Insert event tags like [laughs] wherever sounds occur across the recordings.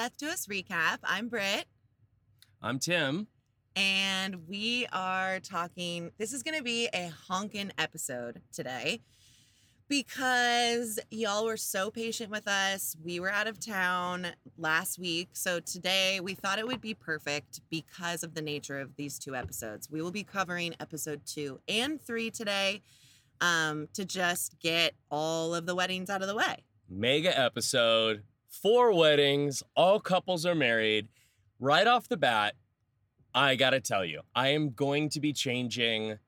Death to Us recap. I'm Britt, I'm Tim. and we are talking. This is going to be a honkin' episode today because y'all were so patient with us. We were out of town last week. So today we thought it would be perfect because of the nature of these two episodes. We will be covering episode two and three today um, to just get all of the weddings out of the way. Mega episode, four weddings, all couples are married. Right off the bat, I gotta tell you, I am going to be changing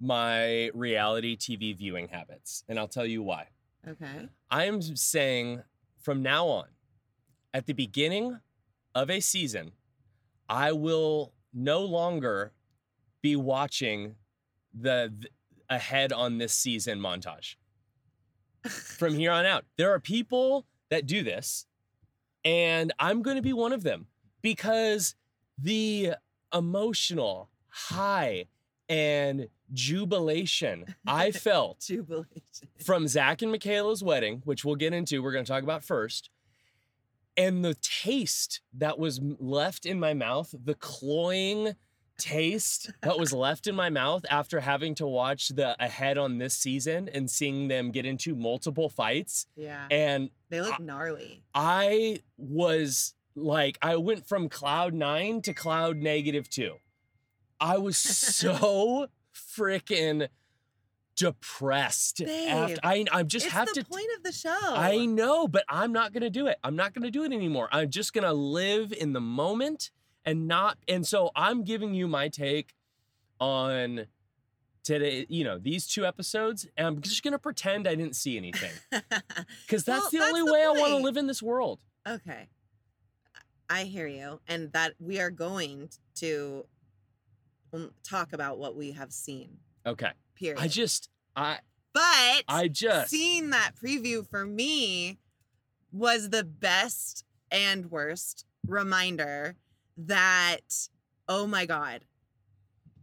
my reality TV viewing habits. And I'll tell you why. Okay. I am saying from now on, at the beginning of a season, I will no longer be watching the, th- ahead on this season montage. [laughs] From here on out, there are people that do this, and I'm going to be one of them because the emotional high and jubilation I [laughs] felt Jubilation. from Zach and Michaela's wedding, which we'll get into, we're going to talk about first, and the taste that was left in my mouth, the cloying taste that was left in my mouth after having to watch the ahead on this season and seeing them get into multiple fights. Yeah. And They look gnarly. I was like, I went from cloud nine to cloud negative two. I was so [laughs] freaking depressed. Babe, after I, I just it's have the to. point of the show. I know, but I'm not gonna do it. I'm not gonna do it anymore. I'm just gonna live in the moment and not. And so I'm giving you my take on today. You know these two episodes, and I'm just gonna pretend I didn't see anything [laughs] because that's Well, the that's only the way I want to live in this world. okay. I hear you, and that we are going to um, talk about what we have seen. Okay. Period. I just I but I just seeing that preview for me was the best and worst reminder that oh my god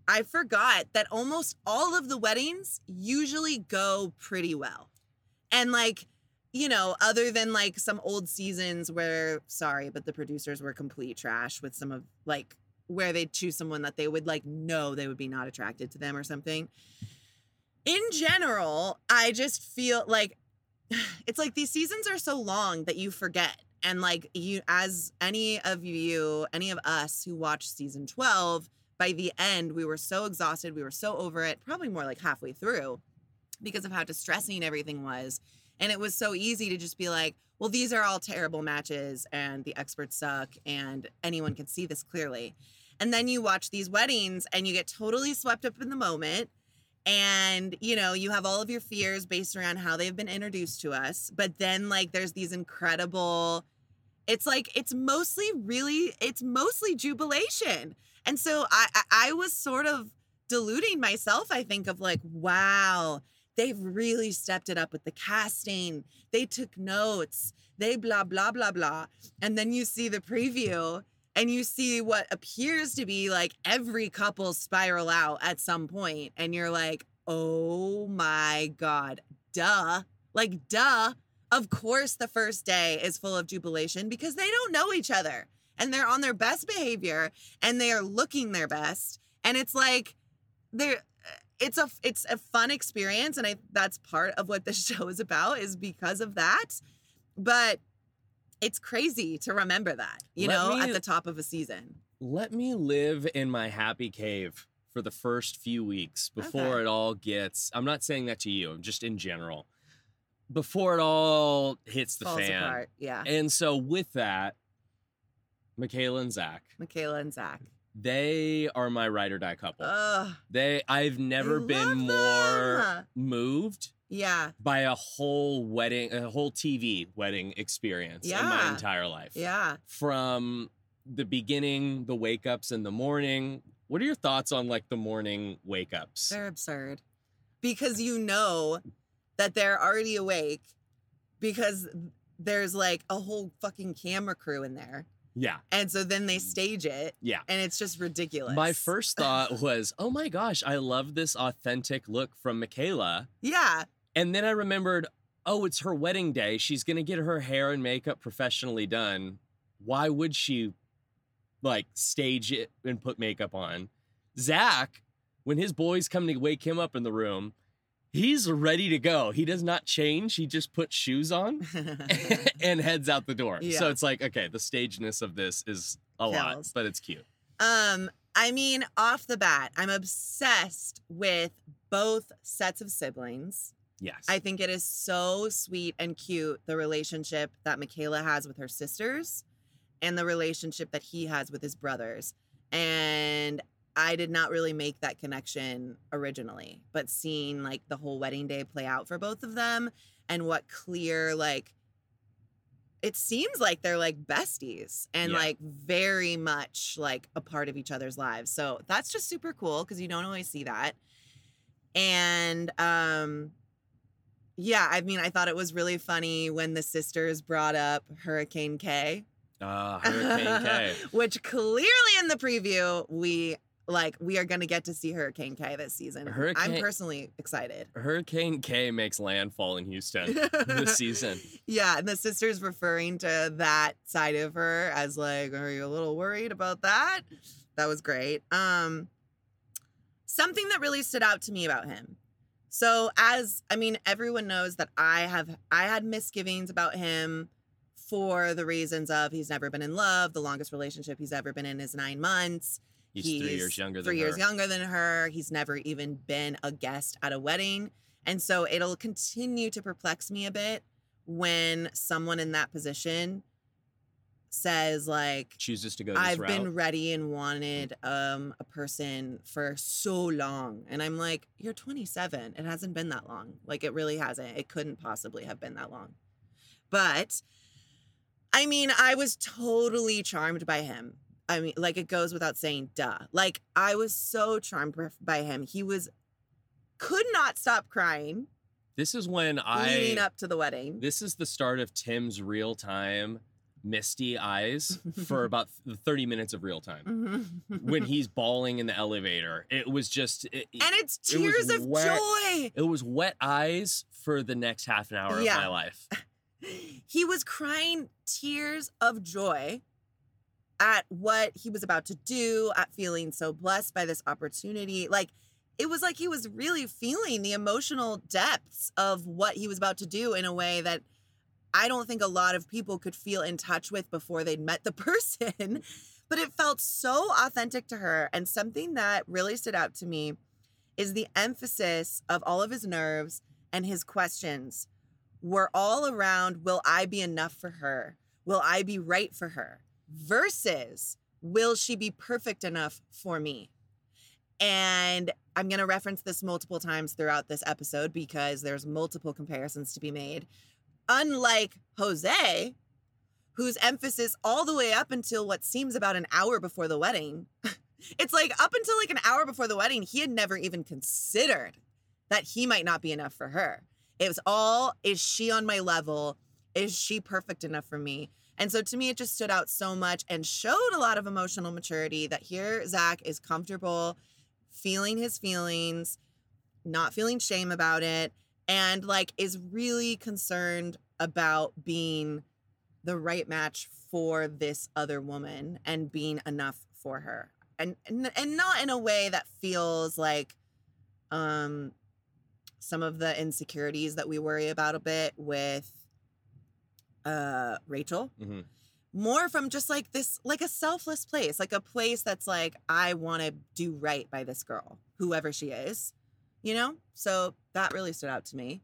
i forgot that almost all of the weddings usually go pretty well and like you know other than like some old seasons where sorry but the producers were complete trash with some of like where they'd choose someone that they would like know they would be not attracted to them or something in general, I just feel like [sighs] it's like these seasons are so long that you forget. And like you, as any of you, any of us who watched season 12, by the end, we were so exhausted. We were so over it, probably more like halfway through because of how distressing everything was. And it was so easy to just be like, well, these are all terrible matches and the experts suck and anyone can see this clearly. And then you watch these weddings and you get totally swept up in the moment and you know you have all of your fears based around how they've been introduced to us but then like there's these incredible it's like it's mostly really it's mostly jubilation. And so i i, was sort of deluding myself i think of like wow they've really stepped it up with the casting. They took notes. They blah blah blah blah. And then you see the preview and you see what appears to be like every couple spiral out at some point and you're like oh my god duh. Like duh of course the first day is full of jubilation because they don't know each other and they're on their best behavior and they are looking their best and it's like they're uh, it's a it's a fun experience and i that's part of what the [laughs] show is about is because of that but it's crazy to remember that, you Let know, me- at the top of a season. let me live in my happy cave for the first few weeks before Okay. it all gets I'm not saying that to you, just in general. Before it all hits the Falls fan. apart. Yeah. And so with that, Michaela and Zach, Michaela and Zach. they are my ride or die couple. Ugh. they I've never love been more moved Yeah. by a whole wedding, a whole TV wedding experience in my entire life. Yeah. From the beginning, the wake ups in the morning. What are your thoughts on like the morning wake ups? They're absurd. Because you know that they're already awake because there's like a whole fucking camera crew in there. Yeah, And so then they mm. stage it yeah. and it's just ridiculous. My first [laughs] thought was, oh my gosh, I love this authentic look from Michaela. Yeah. And then I remembered, oh, it's her wedding day. She's going to get her hair and makeup professionally done Why would she like stage it and put makeup on? Zach, when his boys come to wake him up in the room, he's ready to go. He does not change. He just puts shoes on [laughs] and heads out the door. So it's like, okay, the stagedness of this is a lot, but it's cute. Um, I mean, off the bat, I'm obsessed with both sets of siblings. Yes. I think it is so sweet and cute the relationship that Michaela has with her sisters and the relationship that he has with his brothers. And I did not really make that connection originally, but seeing like the whole wedding day play out for both of them and what clear like it seems like they're like besties and Yeah. like very much like a part of each other's lives. So that's just super cool because you don't always see that. And um yeah, I mean, I thought it was really funny when the sisters brought up Hurricane K. Ah, [laughs] Hurricane K. Which clearly in the preview, we like we are gonna get to see Hurricane K this season. I'm personally excited. Hurricane K makes landfall in Houston this [laughs] season. Yeah, and the sisters referring to that side of her as like, are you a little worried about that? That was great. Um something that really stood out to me about him. So as I mean, everyone knows that I have I had misgivings about him for the reasons of he's never been in love. The longest relationship he's ever been in is nine months. He's, three years younger than three years her. younger than her. He's never even been a guest at a wedding. And so it'll continue to perplex me a bit when someone in that position says like Chooses to go this I've route. been ready and wanted um a person for so long. And I'm like, you're 27. It hasn't been that long. Like it really hasn't. It couldn't possibly have been that long. But I mean, I was totally charmed by him. I mean, like it goes without saying, duh. Like I was so charmed by him. He was could not stop crying This is when leading I. up to the wedding. This is the start of Tim's real time misty eyes for [laughs] about th- 30 minutes of real time. [laughs] When he's bawling in the elevator, it was just. It, and it's it tears of wet. joy. it was wet eyes for the next half an hour Yeah. of my life. [laughs] he was crying tears of joy at what he was about to do, at feeling so blessed by this opportunity. Like it was like he was really feeling the emotional depths of what he was about to do in a way that I don't think a lot of people could feel in touch with before they'd met the [laughs] person. but it felt so authentic to her. And something that really stood out to me is the emphasis of all of his nerves and his questions were all around will I be enough for her? Will I be right for her? Versus will she be perfect enough for me? And I'm going to reference this multiple times throughout this episode because there's multiple comparisons to be made. Unlike Jose, whose emphasis all the way up until what seems about an hour before the wedding, [laughs] it's like up until like an hour before the wedding, he had never even considered that he might not be enough for her. It was all, is she on my level? Is she perfect enough for me? And so to me, it just stood out so much and showed a lot of emotional maturity that here Zach is comfortable feeling his feelings, not feeling shame about it, and like is really concerned about being the right match for this other woman and being enough for her. And and, and not in a way that feels like um some of the insecurities that we worry about a bit with uh Rachel Mhm. more from just like this like a selfless place like a place that's like i want to do right by this girl whoever she is you know so that really stood out to me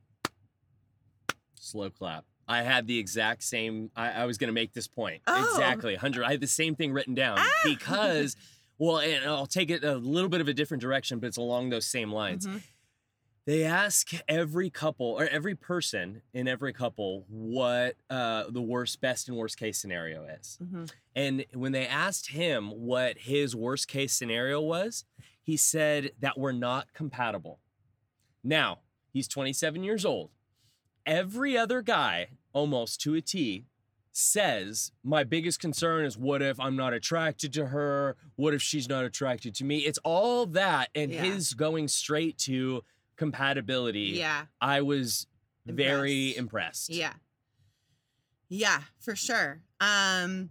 Slow clap. I had the exact same. I, I was going to make this point. Oh. Exactly. 100. I had the same thing written down Ah. [laughs] because, well, and I'll take it a little bit of a different direction, but it's along those same lines. Mhm. They ask every couple or every person in every couple what uh, the worst, best, and worst case scenario is. Mhm. And when they asked him what his worst case scenario was, he said that we're not compatible. Now, he's 27 years old. Every other guy, almost to a T, says, My biggest concern is what if I'm not attracted to her? What if she's not attracted to me? It's all that. And Yeah. his going straight to compatibility, yeah I was very Impressed. impressed. yeah yeah for sure um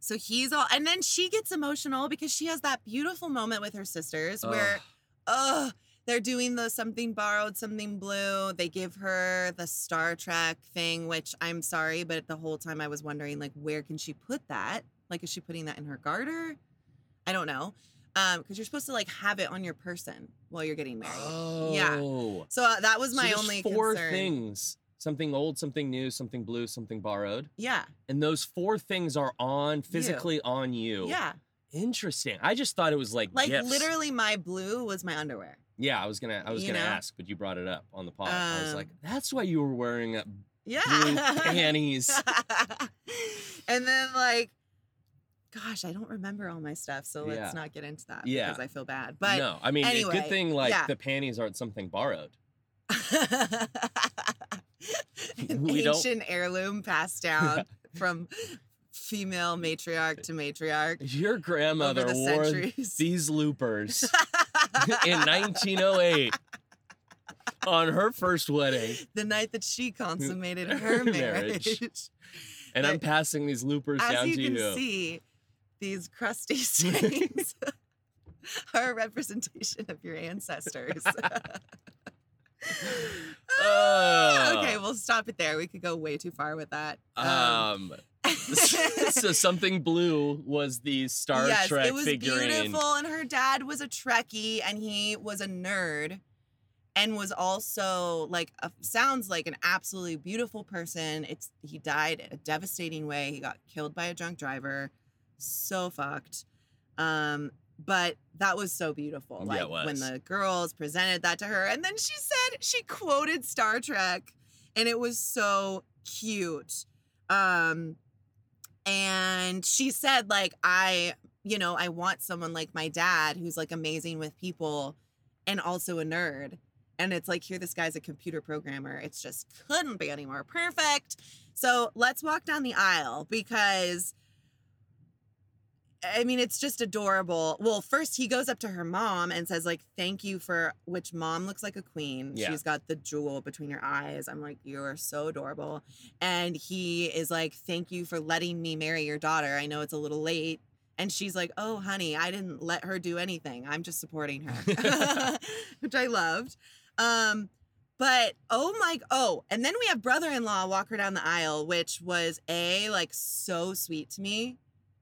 So he's all, and then she gets emotional because she has that beautiful moment with her sisters where, oh, they're doing the something borrowed, something blue. They give her the Star Trek thing, which I'm sorry, but the whole time I was wondering, like, where can she put that? Like, is she putting that in her garter? I don't know. Um, because you're supposed to like have it on your person while you're getting married. Oh. Yeah. So uh, that was my there's only four concern. things. Something old, something new, something blue, something borrowed. Yeah. And those four things are on physically on you. Yeah. Interesting. I just thought it was like Like gifts. literally my blue was my underwear. Yeah, I was gonna I was You gonna know? ask, but you brought it up on the pod. I was Um, like, that's why you were wearing uh, Yeah. blue [laughs] panties. [laughs] and then like gosh, I don't remember all my stuff, so let's Yeah. not get into that Yeah. because I feel bad. But no, I mean, a anyway, good thing like yeah. the panties aren't something borrowed. an [laughs] We don't- ancient heirloom passed [laughs] down from female matriarch to matriarch Your grandmother the wore centuries. these loopers [laughs] in 1908 on her first wedding, the night that she consummated her Marriage. marriage. and I'm passing these loopers As down you to can you. see, these crusty [laughs] stains [laughs] are a representation of your ancestors. Oh. [laughs] okay, we'll stop it there. We could go way too far with that. Um, so something blue was the Star yes, Trek it was figurine. beautiful, and her dad was a Trekkie, and he was a nerd, and was also like a, sounds like an absolutely beautiful person. It's he died in a devastating way. He got killed by a drunk driver. So fucked. Um, but that was so beautiful. Yeah, Like it when the girls presented that to her, and then she said she quoted Star Trek, and it was so cute. Um, and she said like I, you know, I want someone like my dad who's like amazing with people, and also a nerd. And it's like here, this guy's a computer programmer. It's just couldn't be any more perfect. So let's walk down the aisle because I mean, it's just adorable. Well, first he goes up to her mom and says, like, thank you for which mom looks like a queen. Yeah. She's got the jewel between her eyes. I'm like, you're so adorable. And he is like, thank you for letting me marry your daughter. I know it's a little late. And she's like, oh, honey, I didn't let her do anything. I'm just supporting her, [laughs] [laughs] which I loved. Um, but oh my, oh, and then we have brother in law walk her down the aisle, which was a like so sweet to me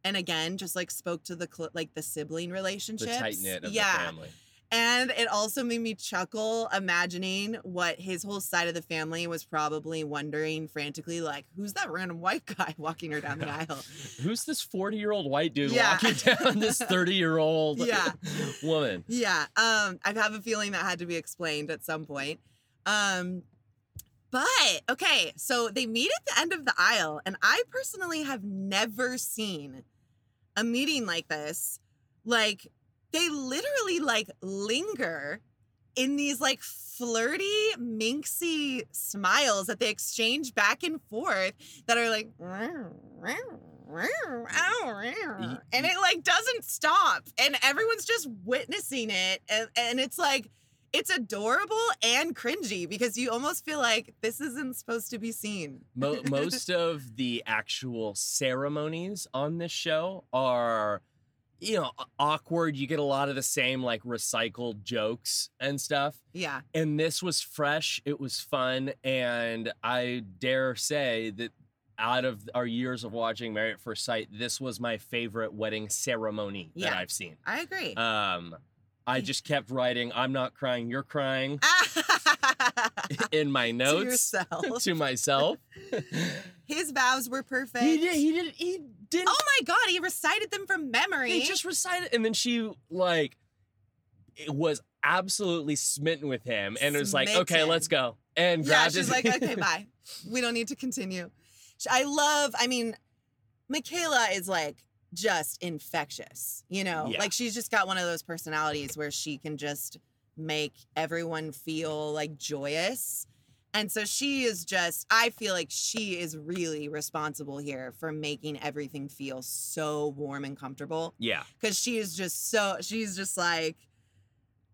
and again just like spoke to the cl- like the sibling the tight knit of yeah the family. and it also made me chuckle imagining what his whole side of the family was probably wondering frantically like who's that random white [laughs] guy walking her down the [laughs] aisle Who's this 40 year old white dude Yeah. walking [laughs] down this 30 year old Yeah. woman? yeah um i have a feeling that had to be explained at some point um but okay so they meet at the end of the aisle and i personally have never seen a meeting like this like they literally like linger in these like flirty minxy smiles that they exchange back and forth that are like and it like doesn't stop and everyone's just witnessing it and, and it's like it's adorable and cringy because you almost feel like this isn't supposed to be seen. Mo- [laughs] most of the actual ceremonies on this show are you know awkward. You get a lot of the same like recycled jokes and stuff. Yeah. And this was fresh. It was fun. And i dare say that out of our years of watching married at first sight this was my favorite wedding ceremony that i've seen. I agree. Um i just kept writing i'm not crying you're crying [laughs] in my notes to [laughs] yourself. to myself. [laughs] His vows were perfect. He did he did he didn't oh my god he recited them from memory. He just recited, and then she like it was absolutely smitten with him, and it was like, okay, let's go, and yeah grabbed she's his. like okay bye. We don't need to continue. I love i mean michaela is like just infectious you know? Yeah. like she's just got one of those personalities where she can just make everyone feel like joyous. And so she is just i feel like she is really responsible here for making everything feel so warm and comfortable. Yeah, because she is just so she's just like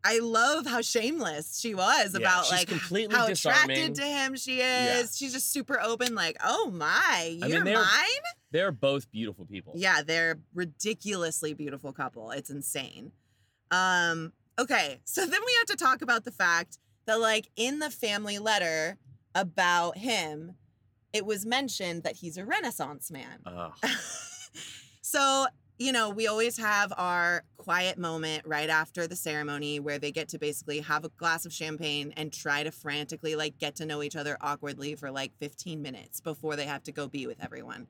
I love how shameless she was Yeah, about like completely how disarming. attracted to him she is. Yeah. She's just super open, like, oh my, I mean, you're they're- mine. They're both beautiful people. Yeah, they're ridiculously beautiful couple. It's insane. Um, okay, [laughs] so then we have to talk about the fact that, like, in the family letter about him, it was mentioned that he's a Renaissance man. [laughs] So, you know, we always have our quiet moment right after the ceremony where they get to basically have a glass of champagne and try to frantically like get to know each other awkwardly for like 15 minutes before they have to go be with everyone.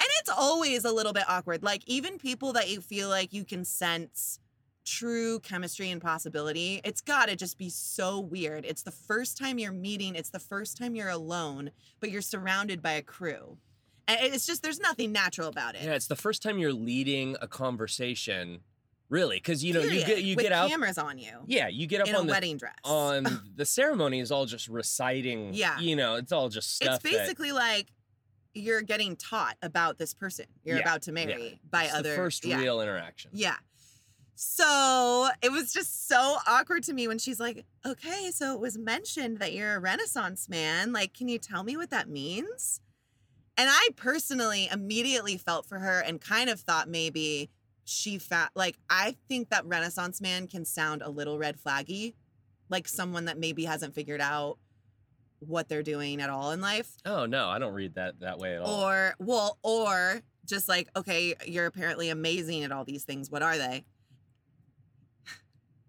And it's always a little bit awkward. Like even people that you feel like you can sense true chemistry and possibility, it's got to just be so weird. It's the first time you're meeting, it's the first time you're alone, but you're surrounded by a crew. And it's just there's nothing natural about it. Yeah, it's the first time you're leading a conversation, really, because you know you get you with get out. cameras on you Yeah, you get up in a on the wedding dress. on [laughs] the ceremony is all just reciting. Yeah. you know, it's all just it's stuff. that- basically like you're getting taught about this person you're Yeah, about to marry by it's other the first yeah. real interaction. Yeah. So it was just so awkward to me when she's like, okay, so it was mentioned that you're a Renaissance man. Like, can you tell me what that means? And I personally immediately felt for her and kind of thought maybe she fat like I think that Renaissance man can sound a little red flaggy, like someone that maybe hasn't figured out what they're doing at all in life. Oh no, I don't read that that way at all. Or well, or just like, okay, you're apparently amazing at all these things. What are they?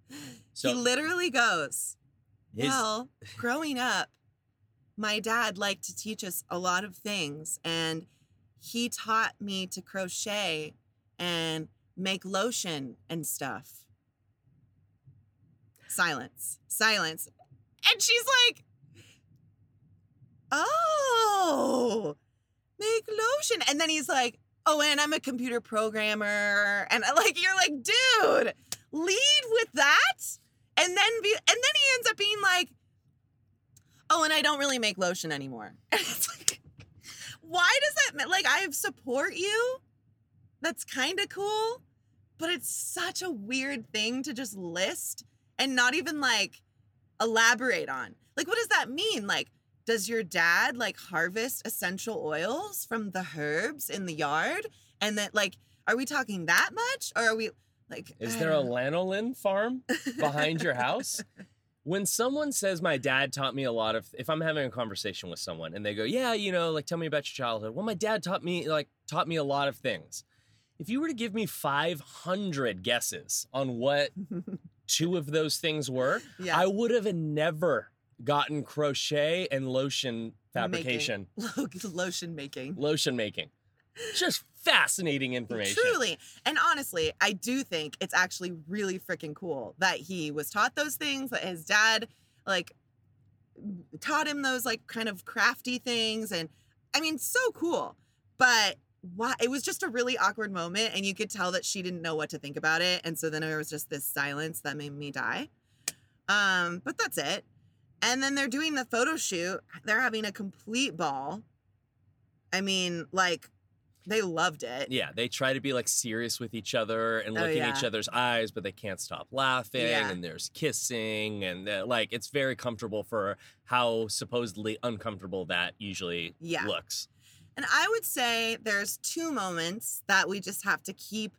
[sighs] so he literally goes, his, Well, growing up, my dad liked to teach us a lot of things, and he taught me to crochet and make lotion and stuff. Silence, silence. And she's like, Oh, make lotion. And then he's like, Oh, and I'm a computer programmer. And I like, you're like, dude, lead with that and then be and then he ends up being like oh and i don't really make lotion anymore. And [laughs] it's like why does that like i support you. That's kind of cool but it's such a weird thing to just list and not even like elaborate on. Like what does that mean? Like does your dad like harvest essential oils from the herbs in the yard? And that like are we talking that much or are we like is there a lanolin farm behind your house? [laughs] When someone says my dad taught me a lot of if I'm having a conversation with someone and they go, "Yeah, you know, like tell me about your childhood." Well, my dad taught me like taught me a lot of things. If you were to give me 500 guesses on what [laughs] two of those things were, yeah I would have never gotten crochet and lotion fabrication, [laughs] Lo- lotion making. lotion making. Just fascinating information. Truly. And honestly, I do think it's actually really freaking cool that he was taught those things, that his dad, like, taught him those, like, kind of crafty things. And I mean, so cool. But why? It was just a really awkward moment. And you could tell that she didn't know what to think about it. And so then there was just this silence that made me die. Um, but that's it. And then they're doing the photo shoot. They're having a complete ball. I mean, like, they loved it. Yeah, they try to be like serious with each other and Oh, look in each other's eyes, but they can't stop laughing. Yeah. And there's kissing, and uh, like it's very comfortable for how supposedly uncomfortable that usually Yeah. looks. And I would say there's two moments that we just have to keep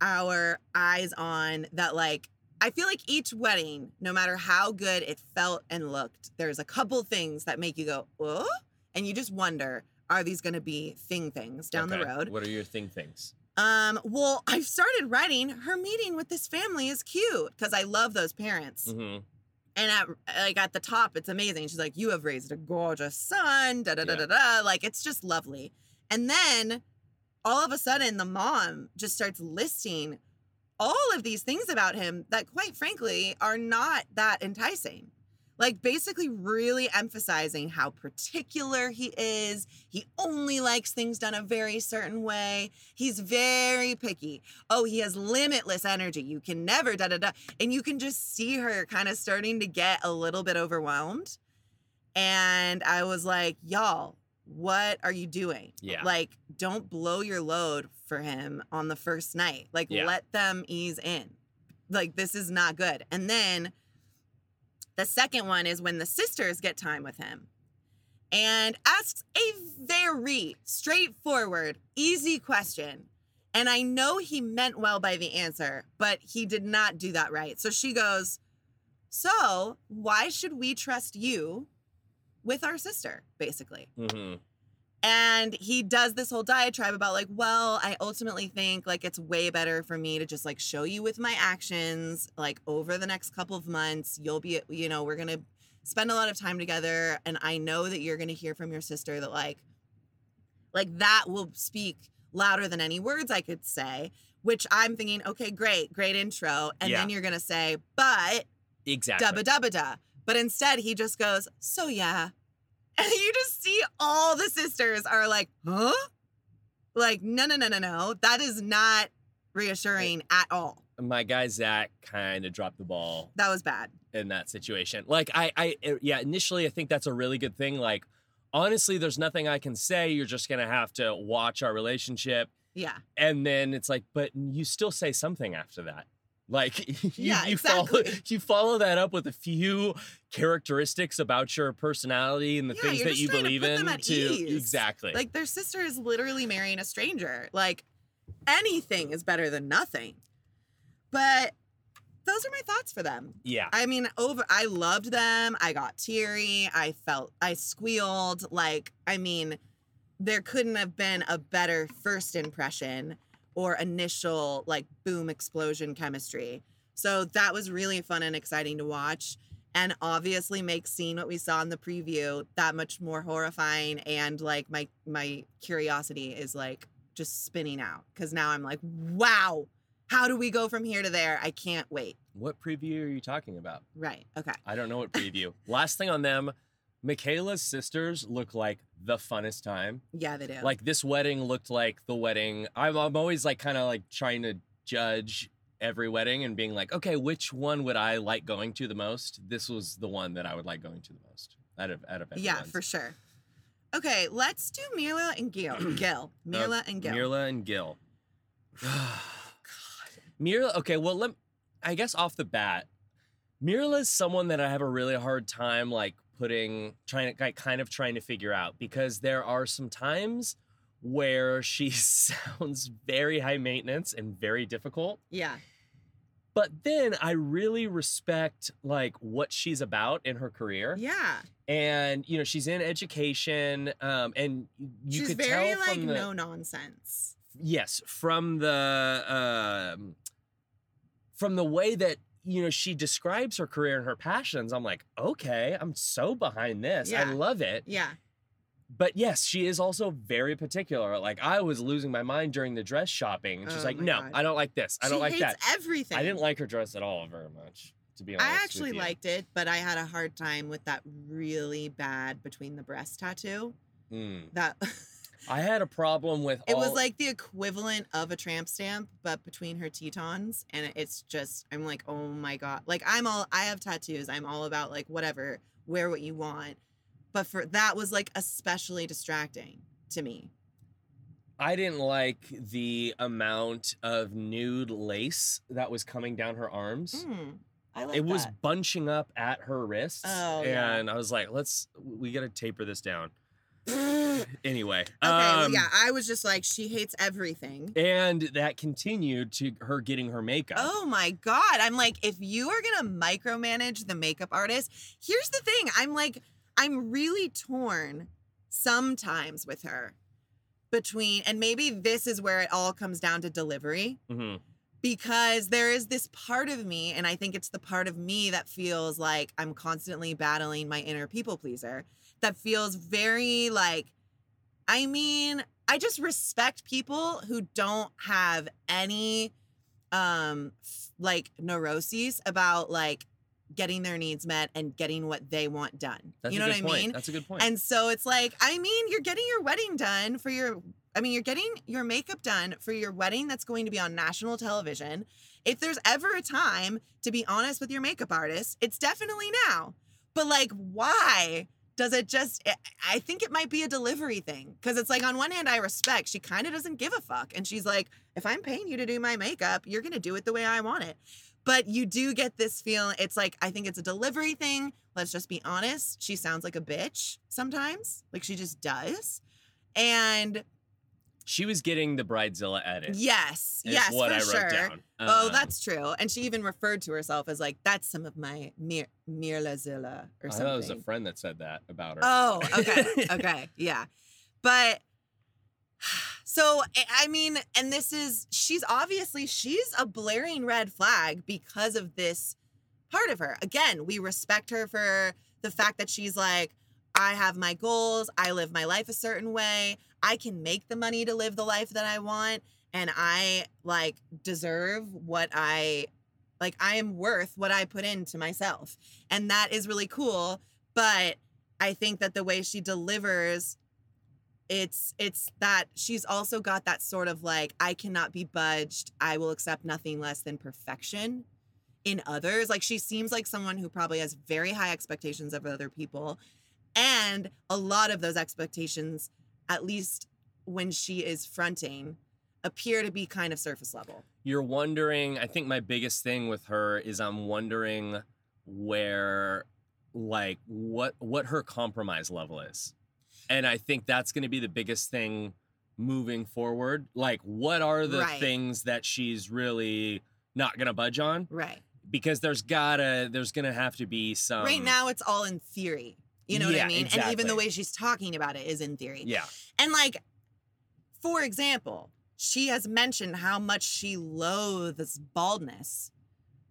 our eyes on that like I feel like each wedding, no matter how good it felt and looked, there's a couple things that make you go, "Oh?" and you just wonder, are these going to be thing things down the road? What are your thing things? Um, well, I've started writing her meeting with this family is cute because I love those parents. hmm And at like at the top, it's amazing. She's like, "You have raised a gorgeous son." Da da da Yeah. da da. Like it's just lovely. And then all of a sudden, the mom just starts listing all of these things about him that, quite frankly, are not that enticing. Like basically, really emphasizing how particular he is. He only likes things done a very certain way. He's very picky. Oh, he has limitless energy. You can never da da da. And you can just see her kind of starting to get a little bit overwhelmed. And I was like, y'all, what are you doing? Yeah. Like, don't blow your load for him on the first night. Like, Yeah. let them ease in. Like this is not good. And then the second one is when the sisters get time with him and asks a very straightforward, easy question. And I know he meant well by the answer, but he did not do that right. So she goes, So, why should we trust you with our sister, basically? hmm And he does this whole diatribe about, like, well, I ultimately think like it's way better for me to just like show you with my actions, like over the next couple of months. You'll be, you know, we're to spend a lot of time together. And I know that you're to hear from your sister that, like, like that will speak louder than any words I could say, which I'm thinking, okay, great, great intro. And Yeah. then you're to say, but Exactly. dubba dubba da. But instead, he just goes, so yeah. And you just see all the sisters are like, huh? Like, no, no, no, no, no. That is not reassuring at all. My guy Zach kind of dropped the ball That was bad. in that situation. Like I, I, uh, yeah. Initially, I think that's a really good thing. Like, honestly, there's nothing I can say. You're just gonna have to watch our relationship, Yeah. and then it's like, but you still say something after that. Like [laughs] you, Yeah, you follow [laughs] you follow that up with a few characteristics about your personality and the Yeah, things that you to believe put in to ease. exactly. Like, their sister is literally marrying a stranger. Like, anything is better than nothing. But those are my thoughts for them. yeah. I mean, over I loved them. I got teary. I felt I squealed. Like, I mean, there couldn't have been a better first impression or initial like boom explosion chemistry. So that was really fun and exciting to watch. And obviously makes seeing what we saw in the preview that much more horrifying. And like my my curiosity is like just spinning out. Cause now I'm like, wow, how do we go from here to there? I can't wait. What preview are you talking about? Right. Okay. I don't know what preview. Last thing on them, Michaela's sisters look like the funnest time. Yeah, they do. Like this wedding looked like the wedding. I'm, I'm always like kind of like trying to judge every wedding and being like, okay, which one would I like going to the most? This was the one that I would like going to the most out of out of yeah, for sure. Okay, let's do Myrla and Gil. [clears throat] Gil. Myrla and Gil. Uh, Myrla and Gil. [sighs] God. Myrla, okay, well, let I guess off the bat, Myrla is someone that I have a really hard time like putting, trying to kind of trying to figure out because there are some times where she [laughs] sounds very high maintenance and very difficult. Yeah. But then I really respect like what she's about in her career. Yeah. And you know, she's in education um and you She's could very tell like from the no nonsense. yes from the um from the way that you know she describes her career and her passions i'm like okay i'm so behind this i love it Yeah. but yes she is also very particular like i was losing my mind during the dress shopping and she's Oh like no God. i don't like this i she don't like hates that everything. i didn't like her dress at all very much to be honest I actually liked it, but I had a hard time with that really bad between the breast tattoo. Mm. That [laughs] i had a problem with it was like the equivalent of a tramp stamp, but between her tetons. And it's just I'm like, oh my god. Like I'm all I have tattoos. I'm all about like whatever, wear what you want. But for that was like especially distracting to me. I didn't like the amount of nude lace that was coming down her arms. Hmm, I like it was bunching up at her wrists. Oh, yeah. and I was like, let's we gotta taper this down. [laughs] Anyway. Okay, well, um, yeah, I was just like, she hates everything. And that continued to her getting her makeup. Oh my God. I'm like, if you are going to micromanage the makeup artist, here's the thing. I'm like, I'm really torn sometimes with her between, and maybe this is where it all comes down to delivery Mhm. because there is this part of me, and I think it's the part of me that feels like I'm constantly battling my inner people pleaser, that feels very like, I mean, I just respect people who don't have any um f- like neuroses about like getting their needs met and getting what they want done. That's you know what I point. mean? That's a good point. And so it's like, I mean, you're getting your wedding done for your, I mean, you're getting your makeup done for your wedding that's going to be on national television. If there's ever a time to be honest with your makeup artist, it's definitely now. But like, why does it just, I- I think it might be a delivery thing. Cause it's like, on one hand, I respect, she kind of doesn't give a fuck. And she's like, if I'm paying you to do my makeup, you're to do it the way I want it. But you do get this feeling. It's like I think it's a delivery thing. Let's just be honest. She sounds like a bitch sometimes. Like she just does. And She was getting the Bridezilla edit. yes, yes, what for I wrote sure. down. Oh, Um, that's true. And she even referred to herself as like, that's some of my Mir- Mirlazilla or I something. thought it was a friend that said that about her. Oh, okay. [laughs] okay. Yeah. But [sighs] so, I- I mean, and this is, she's obviously, she's a blaring red flag because of this part of her. Again, we respect her for the fact that she's like, I have my goals. I live my life a certain way. I can make the money to live the life that I want. And I like deserve what I like. I am worth what I put into myself. And that is really cool. But I think that the way she delivers, it's it's that she's also got that sort of like, I cannot be budged. I will accept nothing less than perfection in others. Like she seems like someone who probably has very high expectations of other people. And a lot of those expectations, at least when she is fronting, appear to be kind of surface level. You're wondering, I think my biggest thing with her is I'm wondering where like what what her compromise level is. And I think that's going to be the biggest thing moving forward. Like what are the Right. things that she's really not going to budge on? Right. Because there's got to there's going to have to be some right now, it's all in theory. You know what Um, I mean? And even the way she's talking about it is in theory. Yeah. And like, for example, she has mentioned how much she loathes baldness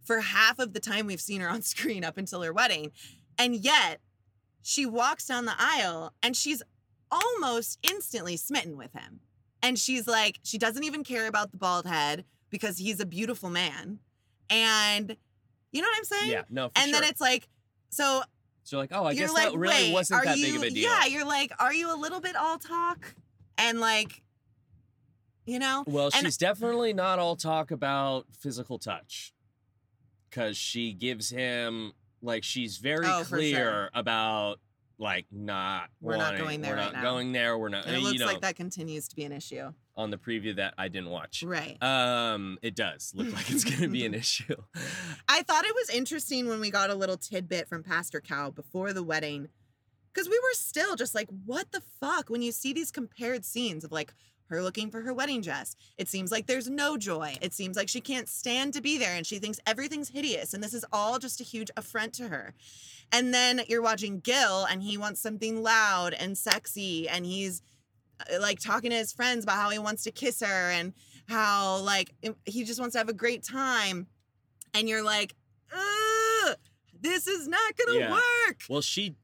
for half of the time we've seen her on [laughs] screen up until her wedding. And yet she walks down the aisle and she's almost instantly smitten with him. And she's like, she doesn't even care about the bald head because he's a beautiful man. And you know what I'm saying? Yeah, no, And sure. then it's like, so so like, oh, I you're guess like, that really wait, wasn't that you, big of a deal. Yeah, you're like, are you a little bit all talk? And like, you know? Well, And- she's definitely not all talk about physical touch. Cause she gives him like she's very Oh, clear sure. about like not We're not going there We're right not now. going there. We're not And it looks you know like that continues to be an issue. On the preview that I didn't watch. Right. Um it does [laughs] look like it's gonna be an issue. [laughs] I thought it was interesting when we got a little tidbit from Pastor Cal before the wedding. Because we were still just like, what the fuck? When you see these compared scenes of like her looking for her wedding dress, it seems like there's no joy. It seems like she can't stand to be there and she thinks everything's hideous. And this is all just a huge affront to her. And then you're watching Gil and he wants something loud and sexy and he's Uh, like talking to his friends about how he wants to kiss her and how like he just wants to have a great time. And you're like, this is not gonna Yeah. work. well, she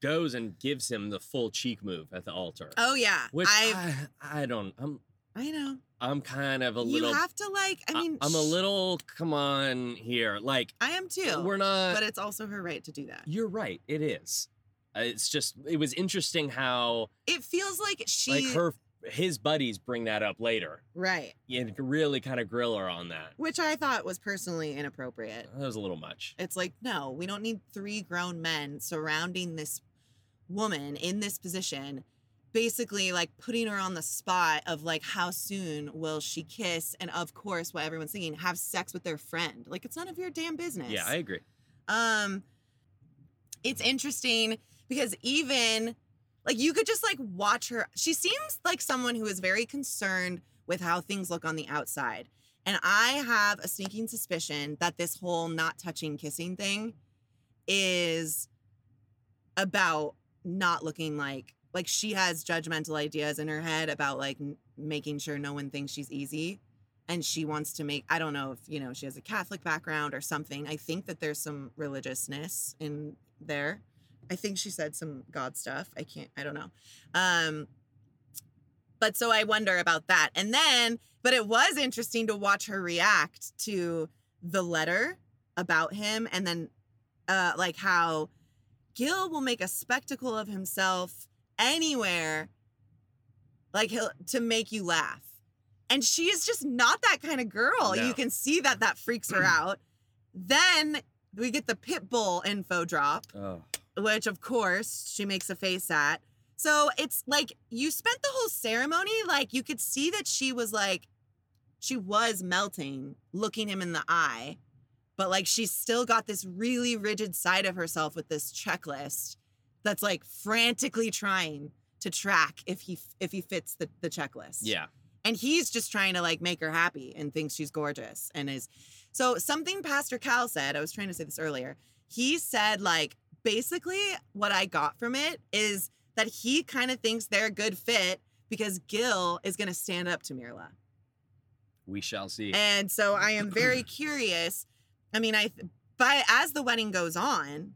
goes and gives him the full cheek move at the altar. Oh yeah, Which I I, I don't I'm I know. I'm kind of a You little you have to like. I mean, I'm a little come on here. Like I am too. we're not but it's also her right to do that. You're right. It is. It's just it was interesting how It feels like she like her his buddies bring that up later right, and really kind of grill her on that. which I thought was personally inappropriate. That was a little much. It's like, no, we don't need three grown men surrounding this woman in this position, basically like putting her on the spot of like, how soon will she kiss? And of course, what everyone's thinking, have sex with their friend. Like, it's none of your damn business. Yeah, I agree. um, it's interesting because even like you could just like watch her. She seems like someone who is very concerned with how things look on the outside. And I have a sneaking suspicion that this whole not touching kissing thing is about not looking like like she has judgmental ideas in her head about like n- making sure no one thinks she's easy and she wants to make I don't know if you know she has a Catholic background or something. I think that there's some religiousness in there. I think she said some God stuff. I can't I don't know. Um but so I wonder about that. And then but it was interesting to watch her react to the letter about him and then uh like how Gil will make a spectacle of himself anywhere like he'll to make you laugh. And she is just not that kind of girl. No. You can see that that freaks her [clears throat] out. Then we get the pit bull info drop, Oh. Which of course she makes a face at. So it's like you spent the whole ceremony like you could see that she was like she was melting, looking him in the eye, but like she's still got this really rigid side of herself with this checklist that's like frantically trying to track if he if he fits the, the checklist. Yeah. And he's just trying to like make her happy and thinks she's gorgeous and is so something Pastor Cal said, I was trying to say this earlier. He said like basically what I got from it is that he kind of thinks they're a good fit because Gil is going to stand up to Myrla. We shall see. And so I am very [clears throat] curious. I mean, I but as the wedding goes on,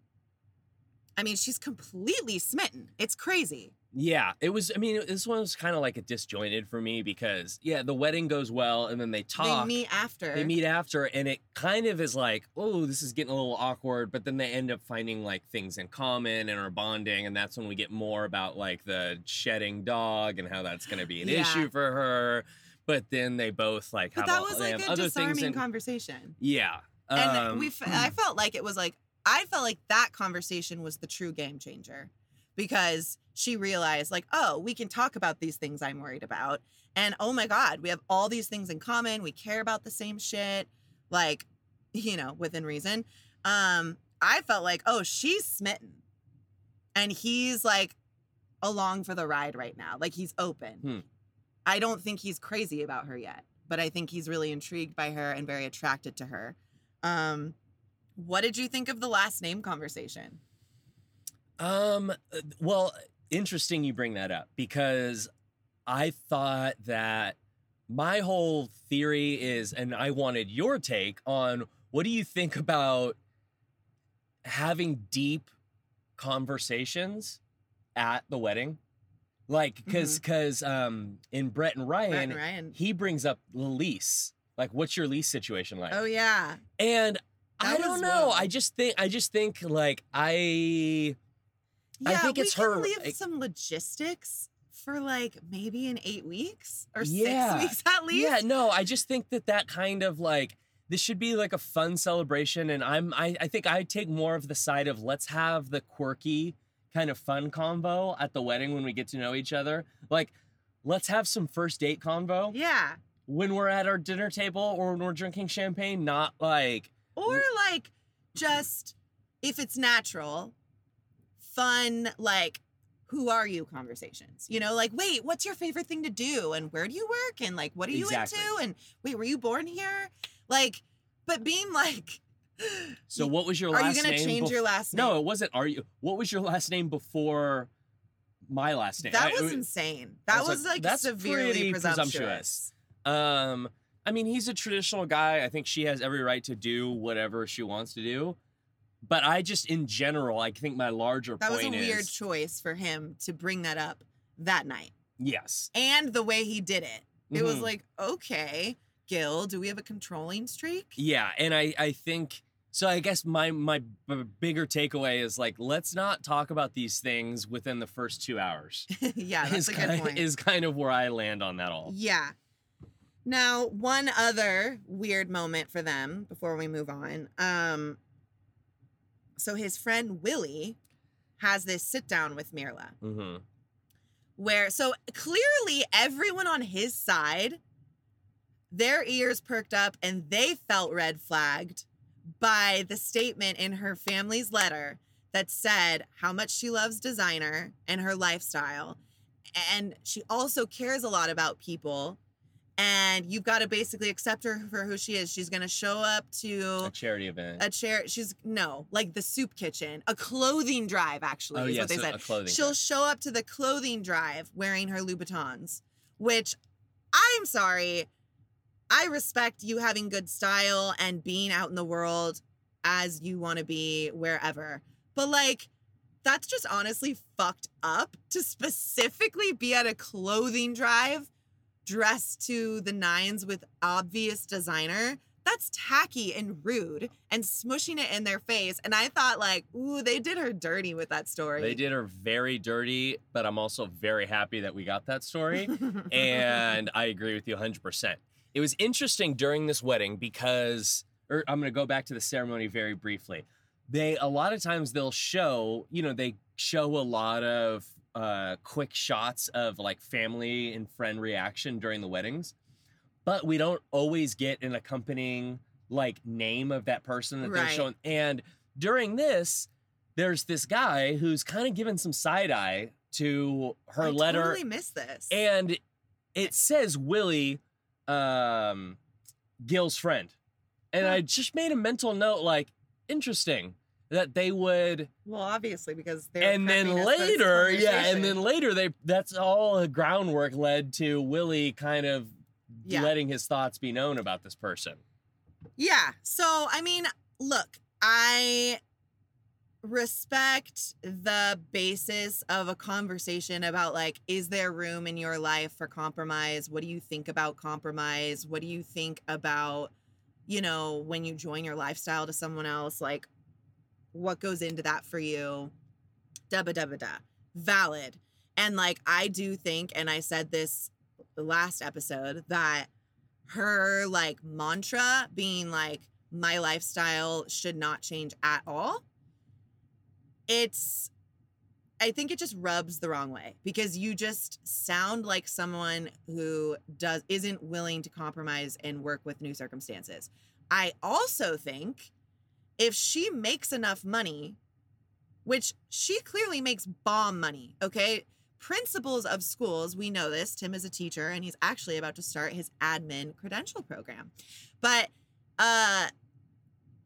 I mean, she's completely smitten. It's crazy. Yeah, it was. I mean, this one was kind of like a disjointed for me because yeah, the wedding goes well, and then they talk. They meet after. They meet after, and it kind of is like, oh, this is getting a little awkward. But then they end up finding like things in common and are bonding, and that's when we get more about like the shedding dog and how that's going to be an Yeah. issue for her. But then they both like But have that was like a other disarming in. conversation. yeah, And um, we, f- I felt like it was like I felt like that conversation was the true game changer because she realized like, oh, we can talk about these things I'm worried about, and oh my god, we have all these things in common. We care about the same shit, like, you know, within reason. Um, I felt like, oh, she's smitten, and he's like along for the ride right now. Like he's open. Hmm. I don't think he's crazy about her yet, but I think he's really intrigued by her and very attracted to her. Um, what did you think of the last name conversation? Um, uh, well, interesting you bring that up because I thought that my whole theory is, and I wanted your take on what do you think about having deep conversations at the wedding? Like, because, because, um, in Brett and Ryan, Brett and Ryan. he brings up the lease. Like, what's your lease situation like? Oh yeah, And I don't know. wild. I just think, I just think, like, I. I yeah. think we it's can her- Leave some logistics for like maybe in eight weeks or Yeah. six weeks at least. Yeah, no, I just think that that kind of like this should be like a fun celebration, and I'm I, I think I take more of the side of let's have the quirky kind of fun convo at the wedding when we get to know each other. Like, let's have some first date convo Yeah. when we're at our dinner table or when we're drinking champagne. Not like Or like just if it's natural, fun like who are you conversations. You know, like wait, what's your favorite thing to do and where do you work and like what are you Exactly. into and wait, were you born here? Like but being like [laughs] so. What was your last name? are you going to change bef- your last name? No, it wasn't. Are you? What was your last name before my last name? That I- was insane. That was was, like, like, that's severely presumptuous. presumptuous. Um, I mean, he's a traditional guy. I think she has every right to do whatever she wants to do. But I just, in general, I think my larger point is. That was a weird is choice for him to bring that up that night. yes. And the way he did it. It was Mhm. like, okay, Gil, do we have a controlling streak? yeah, and I, I think so. I guess my my b- bigger takeaway is like, let's not talk about these things within the first two hours. [laughs] yeah, that's is a kind, good point. is kind of where I land on that all. Yeah. Now, one other weird moment for them before we move on. Um, so his friend Willie has this sit down with Myrla. Hmm where so clearly everyone on his side their ears perked up and they felt red flagged by the statement in her family's letter that said how much she loves designer and her lifestyle. And she also cares a lot about people and you've got to basically accept her for who she is she's going to show up to A charity event. a chair she's no like the soup kitchen a clothing drive actually oh is yes, what they a- said a clothing. she'll drive. show up to the clothing drive wearing her Louboutins, which I'm sorry. I respect you having good style and being out in the world as you want to be wherever. But like, that's just honestly fucked up to specifically be at a clothing drive dressed to the nines with obvious designer. That's tacky and rude and smushing it in their face. And I thought, like, ooh, they did her dirty with that story. They did her very dirty, but I'm also very happy that we got that story. [laughs] and I agree with you 100%. It was interesting during this wedding because, or I'm going to go back to the ceremony very briefly. They, a lot of times, they'll show, you know, they show a lot of uh, quick shots of like family and friend reaction during the weddings, but we don't always get an accompanying like name of that person that they're showing. And during this, there's this guy who's kind of giving some side eye to her I letter, totally missed this. and it says Willie, um, Gil's friend, and. I just made a mental note, like interesting that they would well, obviously because they're and then prepping us for this later, yeah, and then later they that's all the groundwork led to Willie kind of Yeah. letting his thoughts be known about this person. Yeah. So, I mean, look, I respect the basis of a conversation about like, is there room in your life for compromise? What do you think about compromise? What do you think about, you know, when you join your lifestyle to someone else? Like, what goes into that for you? Da ba da ba da. Valid. And like, I do think, and I said this last episode, that her like mantra being like my lifestyle should not change at all it's i think it just rubs the wrong way because you just sound like someone who does isn't willing to compromise and work with new circumstances i also think if she makes enough money which she clearly makes bomb money okay principals of schools, we know this. Tim is a teacher and he's actually about to start his admin credential program. But uh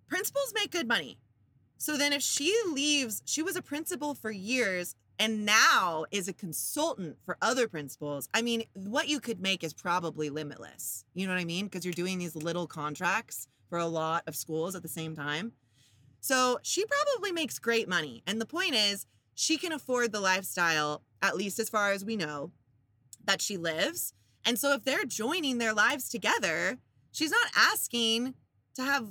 principals make good money. So then if she leaves, she was a principal for years and now is a consultant for other principals. I mean, what you could make is probably limitless. You know what I mean? Because you're doing these little contracts for a lot of schools at the same time. So she probably makes great money. And the point is, she can afford the lifestyle, at least as far as we know, that she lives. And so if they're joining their lives together, she's not asking to have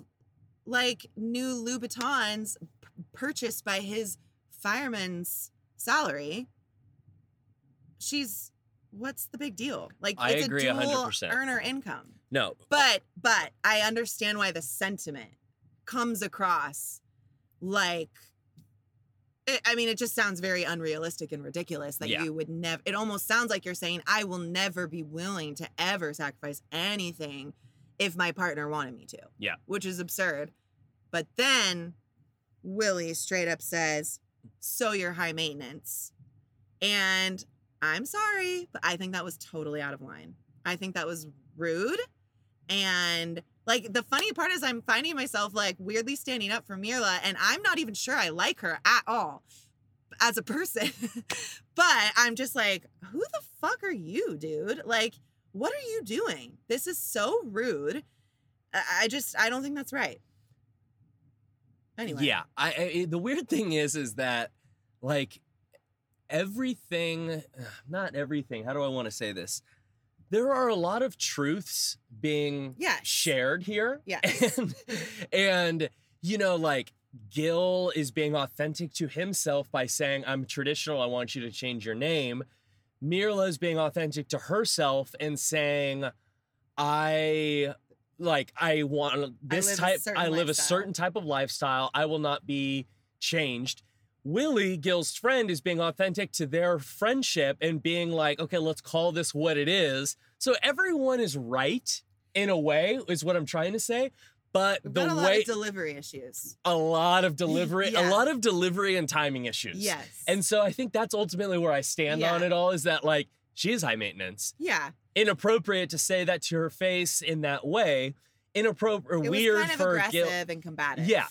like new Louboutins p- purchased by his fireman's salary. She's what's the big deal? Like I it's agree a dual 100%. earner income. No, But but I understand why the sentiment comes across like I- I mean, it just sounds very unrealistic and ridiculous that Yeah. you would never. It almost sounds like you're saying, I will never be willing to ever sacrifice anything if my partner wanted me to. Yeah. Which is absurd. But then Willie straight up says, So you're high maintenance. And I'm sorry, but I think that was totally out of line. I think that was rude. And like the funny part is I'm finding myself like weirdly standing up for Myrla and I'm not even sure I like her at all as a person. [laughs] but I'm just like, who the fuck are you, dude? Like, what are you doing? This is so rude. I, just I don't think that's right. Anyway. Yeah, I, I the weird thing is is that like everything [sighs] not everything, how do I want to say this? There are a lot of truths being Yes. shared here. And and you know like Gil is being authentic to himself by saying I'm traditional, I want you to change your name. Myrla is being authentic to herself and saying I like I want this a type I live a certain type of lifestyle. I will not be changed. Willie, Gil's friend, is being authentic to their friendship and being like, okay, let's call this what it is. So everyone is right in a way, is what I'm trying to say. But We've the a lot way of delivery issues. a lot of delivery, Yeah. a lot of delivery and timing issues. Yes. And so I think that's ultimately where I stand on it all is that like she is high maintenance. yeah. Inappropriate to say that to her face in that way. Inappropriate, weird kind of for aggressive Gil. and combative. Yeah.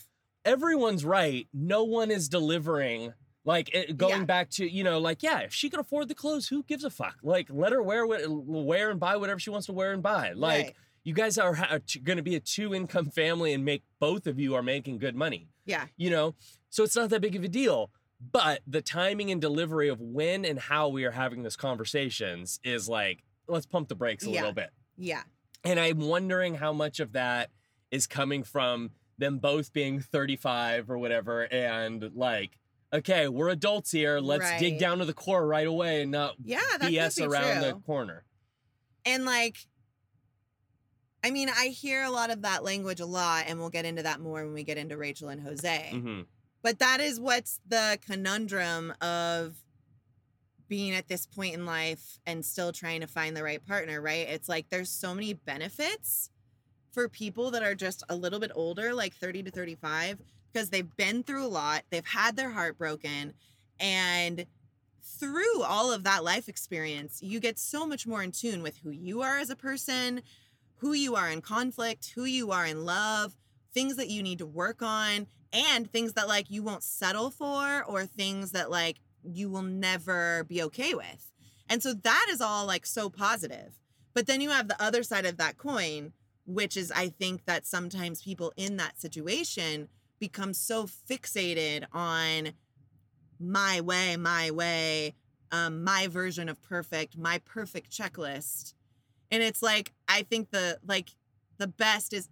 Everyone's right. No one is delivering. Like it, going Yeah. back to you know, like yeah, if she can afford the clothes, who gives a fuck? Like let her wear what, wear and buy whatever she wants to wear and buy. Like Right. you guys are, are going to be a two income family and make both of you are making good money Yeah. you know so it's not that big of a deal but the timing and delivery of when and how we are having these conversations is like let's pump the brakes a Yeah. little bit Yeah. and i'm wondering how much of that is coming from them both being 35 or whatever and like okay we're adults here let's dig down to the core right away and not Yeah. Bs around true. the corner And like, I mean, I hear a lot of that language a lot, and we'll get into that more when we get into Rachel and Jose. Mhm. But that is what's the conundrum of being at this point in life and still trying to find the right partner, right? It's like there's so many benefits for people that are just a little bit older, like 30 to 35, because they've been through a lot, they've had their heart broken, and through all of that life experience, you get so much more in tune with who you are as a person, who you are in conflict, who you are in love, things that you need to work on, and things that like you won't settle for or things that like you will never be okay with. And so that is all like so positive. But then you have the other side of that coin, which is I think that sometimes people in that situation become so fixated on my way, my way, um, my version of perfect, my perfect checklist. And it's like I think the like the best is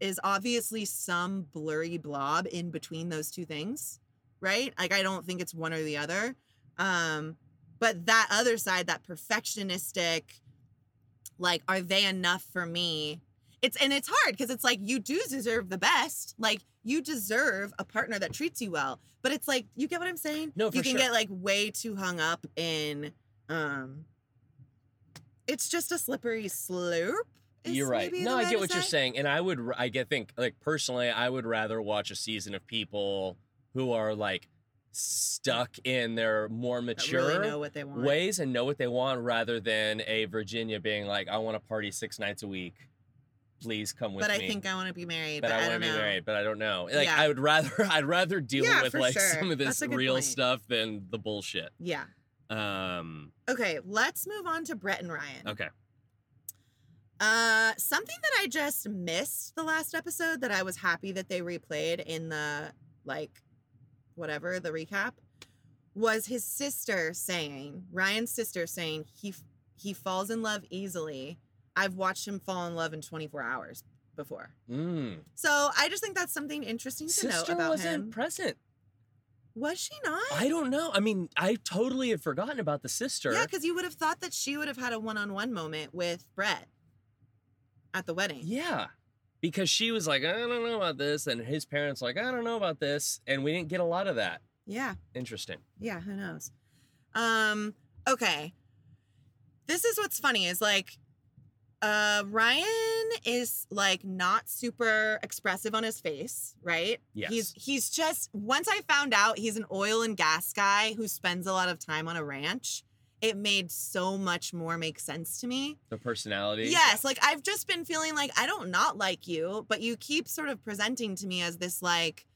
is obviously some blurry blob in between those two things, right? Like I don't think it's one or the other. Um, but that other side, that perfectionistic, like, are they enough for me? It's and it's hard because it's like you do deserve the best. Like you deserve a partner that treats you well. But it's like you get what I'm saying? No, you can sure. get like way too hung up in um it's just a slippery slope. You're right. No, I get what you're saying, and I would, I get think like personally, I would rather watch a season of people who are like stuck in their more mature really know what they want. ways and know what they want, rather than a Virginia being like, I want to party six nights a week. Please come with me. but I think I want to be married. but But, I, I, want don't to be know. married, but I don't know. Like Yeah. I would rather, [laughs] I'd rather deal Yeah, with like sure. some of this That's a good real point. stuff than the bullshit. Yeah. Um. Okay, let's move on to Brett and Ryan. Okay. Uh, something that I just missed the last episode that I was happy that they replayed in the like, whatever the recap, was his sister saying Ryan's sister saying he he falls in love easily. I've watched him fall in love in 24 hours before. Mm. So I just think that's something interesting to note Sister about wasn't him. present. Was she not? I don't know. I mean, I totally had forgotten about the sister. Yeah, because you would have thought that she would have had a one-on-one moment with Brett at the wedding. Yeah. Because she was like, I don't know about this. And his parents like, I don't know about this. And we didn't get a lot of that. Yeah. Interesting. Yeah, who knows? Um, okay. This is what's funny is like uh Ryan is like not super expressive on his face, right? Yes. He's he's just once I found out he's an oil and gas guy who spends a lot of time on a ranch, it made so much more make sense to me. The personality. Yes, like I've just been feeling like I don't not like you, but you keep sort of presenting to me as this like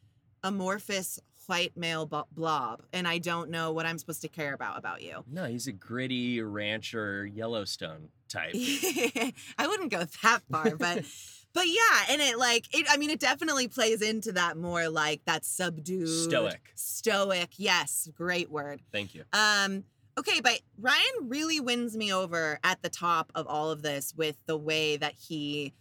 amorphous white male blob, and I don't know what I'm supposed to care about about you. No, he's a gritty rancher Yellowstone type. [laughs] I wouldn't go that far, but [laughs] but yeah, and it like it. I mean, it definitely plays into that more like that subdued, Stoic. stoic. Yes, great word. Thank you. Um, okay, but Ryan really wins me over at the top of all of this with the way that he,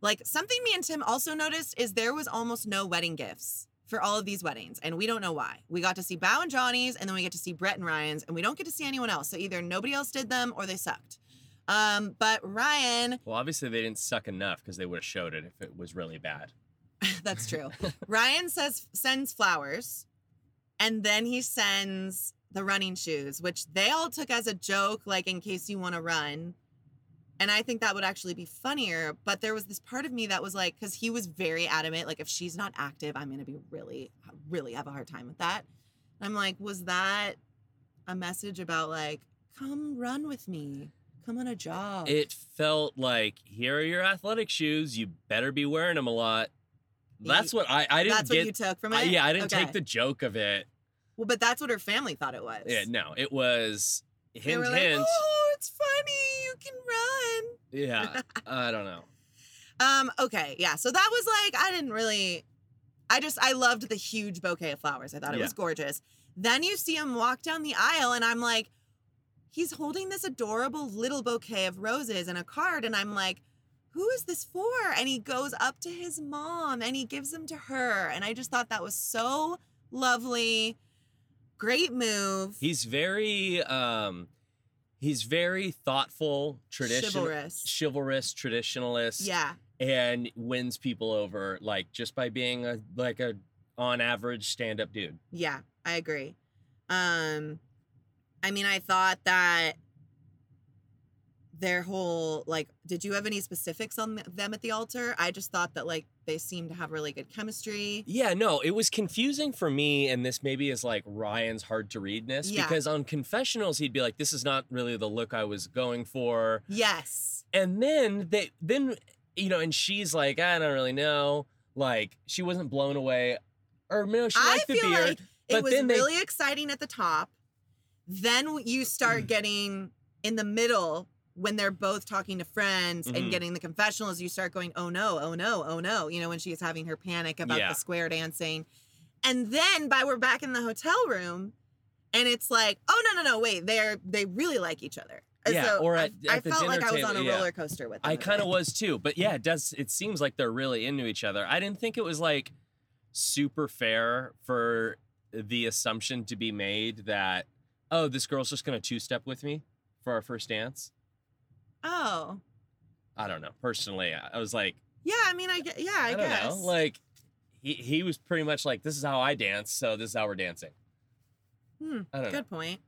like, something me and Tim also noticed is there was almost no wedding gifts for all of these weddings, and we don't know why. We got to see Bow and Johnny's, and then we get to see Brett and Ryan's, and we don't get to see anyone else. So either nobody else did them or they sucked. Um, but Ryan, Well, obviously they didn't suck enough because they would have showed it if it was really bad. [laughs] that's true. [laughs] Ryan says sends flowers, and then he sends the running shoes, which they all took as a joke, like in case you want to run. And I think that would actually be funnier. But there was this part of me that was like, because he was very adamant, like if she's not active, I'm gonna be really, really have a hard time with that. I'm like, was that a message about like, come run with me, come on a job. It felt like here are your athletic shoes. You better be wearing them a lot. That's what I I didn't That's get. what you took from it. I- yeah, I didn't Okay. take the joke of it. Well, but that's what her family thought it was. Yeah, no, it was hint like, hint. oh, it's funny. You can run. Yeah, [laughs] I don't know. Um, okay, yeah. So that was like I didn't really I just I loved the huge bouquet of flowers. I thought it was gorgeous. Then you see him walk down the aisle and I'm like he's holding this adorable little bouquet of roses and a card and I'm like who is this for? And he goes up to his mom and he gives them to her and I just thought that was so lovely. Great move. He's very um he's very thoughtful, traditional chivalrous. chivalrous, traditionalist. Yeah. and wins people over like just by being a like a on average stand up dude. Yeah, I agree. Um I mean, I thought that their whole like did you have any specifics on them at the altar? I just thought that like they seemed to have really good chemistry. Yeah, no, it was confusing for me, and this maybe is like Ryan's hard to readness Yeah. because on confessionals he'd be like, "This is not really the look I was going for," yes. And then they then you know, and she's like, "I don't really know," like she wasn't blown away, or no, she i liked the feel beard. like but it was then they- really exciting at the top then you start getting in the middle when they're both talking to friends Mhm. and getting the confessionals you start going oh no oh no oh no you know when she's having her panic about Yeah. the square dancing and then by we're back in the hotel room and it's like oh no no no wait they're they really like each other And Yeah, so or I- at- I, at the felt like dinner i was on a yeah. roller coaster with them I kind of was too, but yeah, it does. It seems like they're really into each other. I didn't think it was like super fair for the assumption to be made that oh, this girl's just gonna two step with me for our first dance. oh I don't know. Personally, I was like, yeah i mean i get yeah i, I, don't guess know. Like he he was pretty much like, this is how I dance, so this is how we're dancing. Hmm, I don't know. Good point.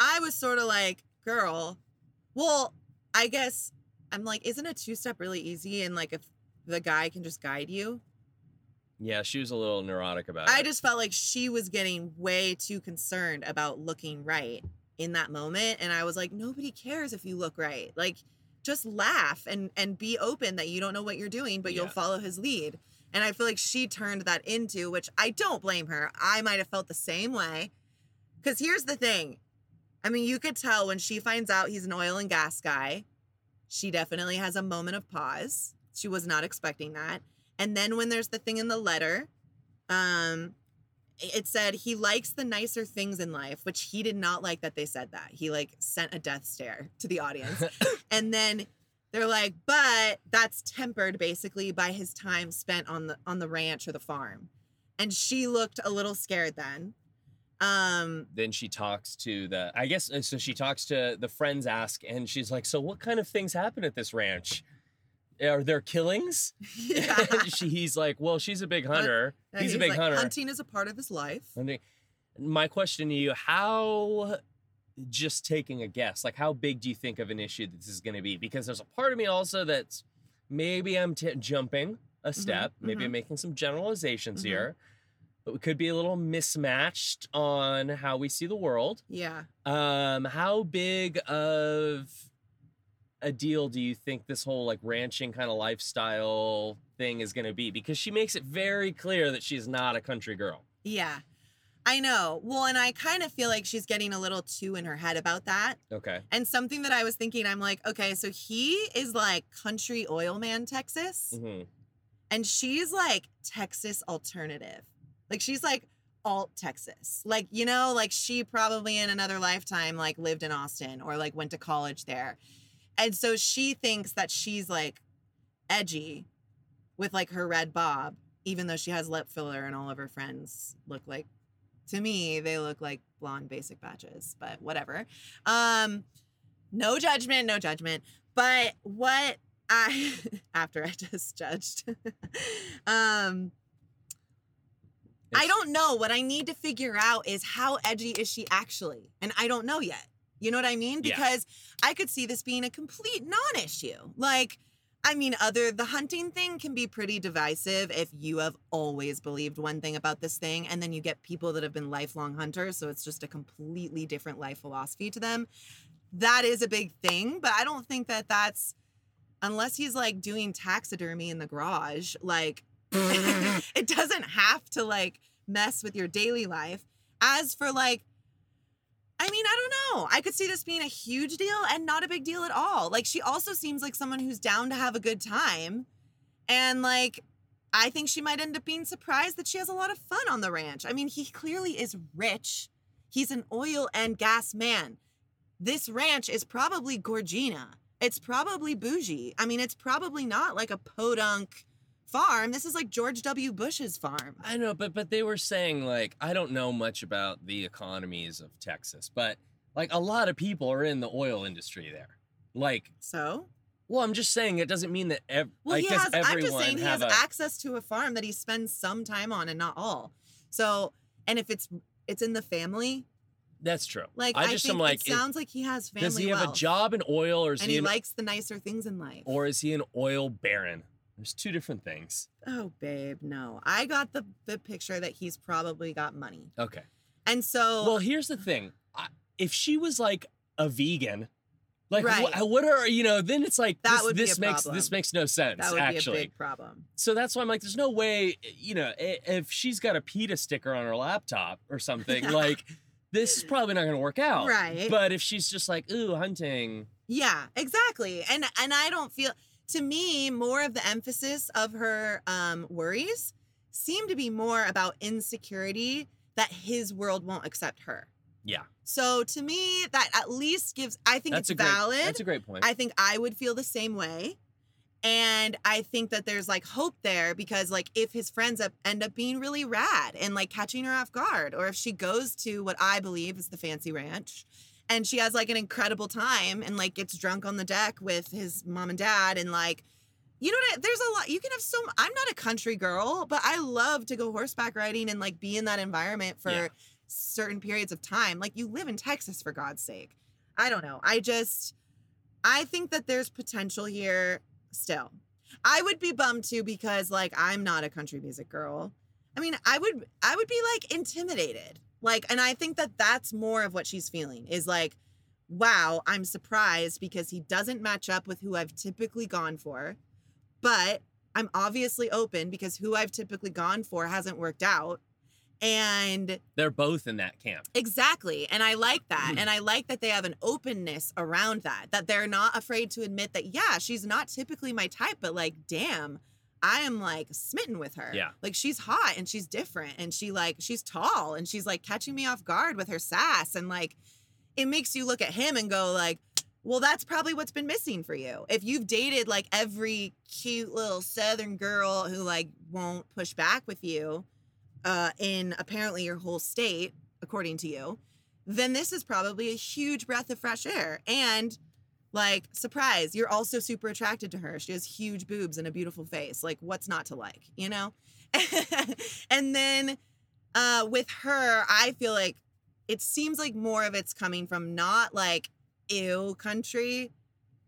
I was sort of like, girl, well, I guess I'm like, isn't a two step really easy? And like, if the guy can just guide you, Yeah, she was a little neurotic about I it. I just felt like she was getting way too concerned about looking right in that moment. And I was like, nobody cares if you look right. Like, just laugh and and be open that you don't know what you're doing, but you'll follow his lead. And I feel like she turned that into, which I don't blame her. I might have felt the same way. Because here's the thing. I mean, you could tell when she finds out he's an oil and gas guy, she definitely has a moment of pause. She was not expecting that. And then when there's the thing in the letter, um, it said he likes the nicer things in life, which he did not like that they said that. He like sent a death stare to the audience. [laughs] and then they're like, but that's tempered basically by his time spent on the on the ranch or the farm. And she looked a little scared then. Um, then she talks to the i guess uh, so she talks to the friends ask and she's like so what kind of things happen at this ranch are there killings [laughs] [laughs] yeah. She, he's like well she's a big hunter And he's, a big like, hunter Hunting is a part of his life. They- my question to you how just taking a guess like how big do you think of an issue this is going to be because there's a part of me also that's maybe i'm t- jumping a step maybe mhm. i'm making some generalizations Mhm. here but we could be a little mismatched on how we see the world Yeah. um, how big of a deal do you think this whole like ranching kind of lifestyle thing is going to be? Because she makes it very clear that she's not a country girl. Yeah. I know. Well, and I kind of feel like she's getting a little too in her head about that. Okay. And something that I was thinking, I'm like, okay, so he is like country oil man Texas, hmm and she's like Texas alternative. Like she's like alt Texas. Like, you know, like she probably in another lifetime like lived in Austin or like went to college there. And so she thinks that she's like edgy with like her red bob, even though she has lip filler and all of her friends look like to me, they look like blonde basic batches, but whatever. Um, no judgment, no judgment. But what I [laughs] after I just judged, [laughs] um, I don't know. What I need to figure out is how edgy is she actually, and I don't know yet. You know what I mean? Yeah. Because I could see this being a complete non-issue. Like, I mean, other the hunting thing can be pretty divisive if you have always believed one thing about this thing, and then you get people that have been lifelong hunters, so it's just a completely different life philosophy to them. That is a big thing, but I don't think that that's unless he's like doing taxidermy in the garage, like [laughs] [laughs] it doesn't have to like mess with your daily life. As for like, I mean, I don't know. I could see this being a huge deal and not a big deal at all. Like, she also seems like someone who's down to have a good time. And like, I think she might end up being surprised that she has a lot of fun on the ranch. I mean, he clearly is rich. He's an oil and gas man. This ranch is probably Gorgina. It's probably bougie. I mean, it's probably not like a podunk farm. This is like George W. Bush's farm. I know, but but they were saying like I don't know much about the economies of Texas, but like a lot of people are in the oil industry there. Like, So, well, I'm just saying it doesn't mean that ev- well, I he has. I'm just saying he has a access to a farm that he spends some time on and not all. So, and if it's it's in the family, That's true. Like I I, just think am like, it sounds like he has family does he have a job in oil, or is and he, he an, likes the nicer things in life. or is he an oil baron? There's two different things. oh, babe, no. I got the the picture that he's probably got money, Okay. and so Well, here's the thing. I, if she was like a vegan, like Right. wh- what are you know? Then it's like That this, would be this a makes problem. this makes no sense. that would actually, be a big problem. so that's why I'm like, there's no way. You know, if she's got a PETA sticker on her laptop or something, like this is probably not going to work out. Right. But if she's just like, ooh, hunting. Yeah, exactly. And and I don't feel to me more of the emphasis of her um worries seem to be more about insecurity that his world won't accept her. Yeah, So to me that at least gives I think that's it's great. valid. That's a great point. I think I would feel the same way. And I think that there's like hope there because like if his friends up, end up being really rad and like catching her off guard, or if she goes to what I believe is the fancy ranch and she has like an incredible time and like gets drunk on the deck with his mom and dad and like you know what there's a lot you can have so I'm not a country girl, but I love to go horseback riding and like be in that environment for Yeah. certain periods of time. Like you live in Texas for God's sake. I don't know. I just I think that there's potential here still. I would be bummed too because like I'm not a country music girl. I mean, I would I would be like intimidated. Like and I think that that's more of what she's feeling is like wow, I'm surprised because he doesn't match up with who I've typically gone for. But I'm obviously open because who I've typically gone for hasn't worked out. And They're both in that camp. Exactly. And I like that. Mm-hmm. And I like that they have an openness around that, that they're not afraid to admit that, yeah, she's not typically my type, but like, damn, I am like smitten with her. Yeah. Like she's hot and she's different and she like, she's tall and she's like catching me off guard with her sass. And like, it makes you look at him and go, like, well, that's probably what's been missing for you. If you've dated like every cute little southern girl who like won't push back with you, uh, in apparently your whole state, according to you, then this is probably a huge breath of fresh air. And like, surprise, you're also super attracted to her. She has huge boobs and a beautiful face. Like, what's not to like, you know? [laughs] and then uh, with her, I feel like it seems like more of it's coming from not like ew country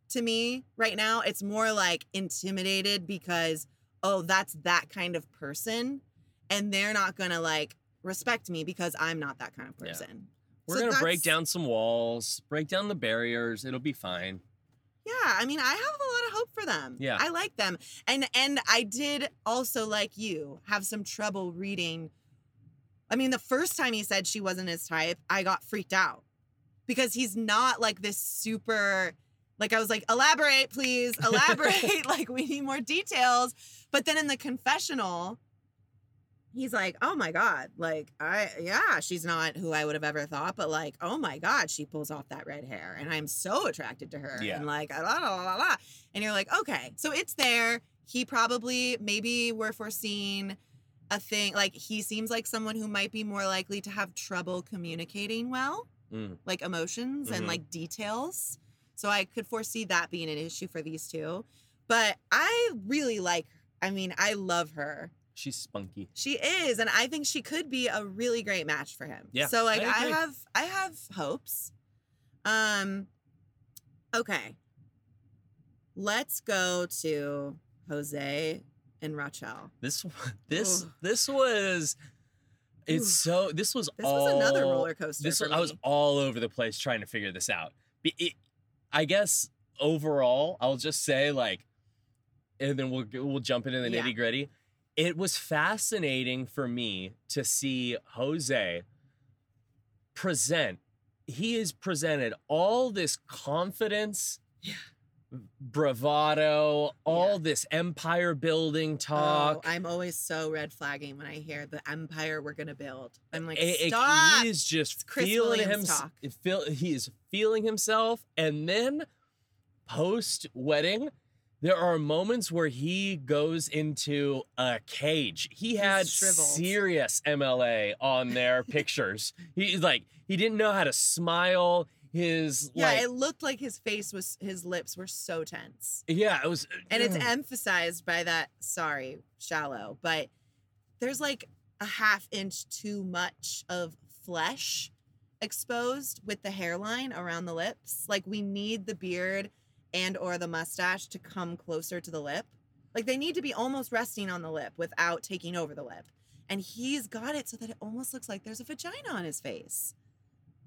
to me right now. It's more like intimidated because, oh, that's that kind of person and they're not gonna like respect me because I'm not that kind of person. We're So gonna break down some walls, break down the barriers. It'll be fine. Yeah, I mean, I have a lot of hope for them. Yeah. I like them, and and I did also like you have some trouble reading. I mean, the first time he said she wasn't his type, I got freaked out because he's not like this super. Like I was like, elaborate, please, [laughs] elaborate. [laughs] like we need more details. But then in the confessional, he's like, oh my God, like, I, yeah, she's not who I would have ever thought, but like, oh my God, she pulls off that red hair and I'm so attracted to her. Yeah. And like, la, la, la, la. And you're like, okay, so it's there. He probably, maybe we're foreseeing a thing, like, he seems like someone who might be more likely to have trouble communicating well, Mm. like emotions and Mhm. like details. So I could foresee that being an issue for these two. But I really like, I mean, I love her. She's spunky. She is, and I think she could be a really great match for him. Yeah, So like I I, have I have hopes. Um okay. Let's go to Jose and Rachel. This this Ugh. this was it's Oof. so this was This all was another roller coaster. This was, I was all over the place trying to figure this out. It- I guess overall, I'll just say like, and then we'll we'll jump into the Yeah. nitty gritty. It was fascinating for me to see Jose present. He has presented all this confidence, Yeah. bravado, all Yeah. this empire building oh, talk. Oh, I'm always so red flagging when I hear the empire we're gonna build. I'm like, it- it- stop. he is just feeling himself. Feel, he is feeling himself, and then post wedding, there are moments where he goes into a cage. He had serious MLA on their pictures. [laughs] He's like he didn't know how to smile. His yeah, like it looked like his face was his lips were so tense. yeah, it was uh, and it's mm. emphasized by that sorry shallow but there's like a half inch too much of flesh exposed with the hairline around the lips. Like we need the beard and or the mustache to come closer to the lip. Like they need to be almost resting on the lip without taking over the lip. And he's got it so that it almost looks like there's a vagina on his face.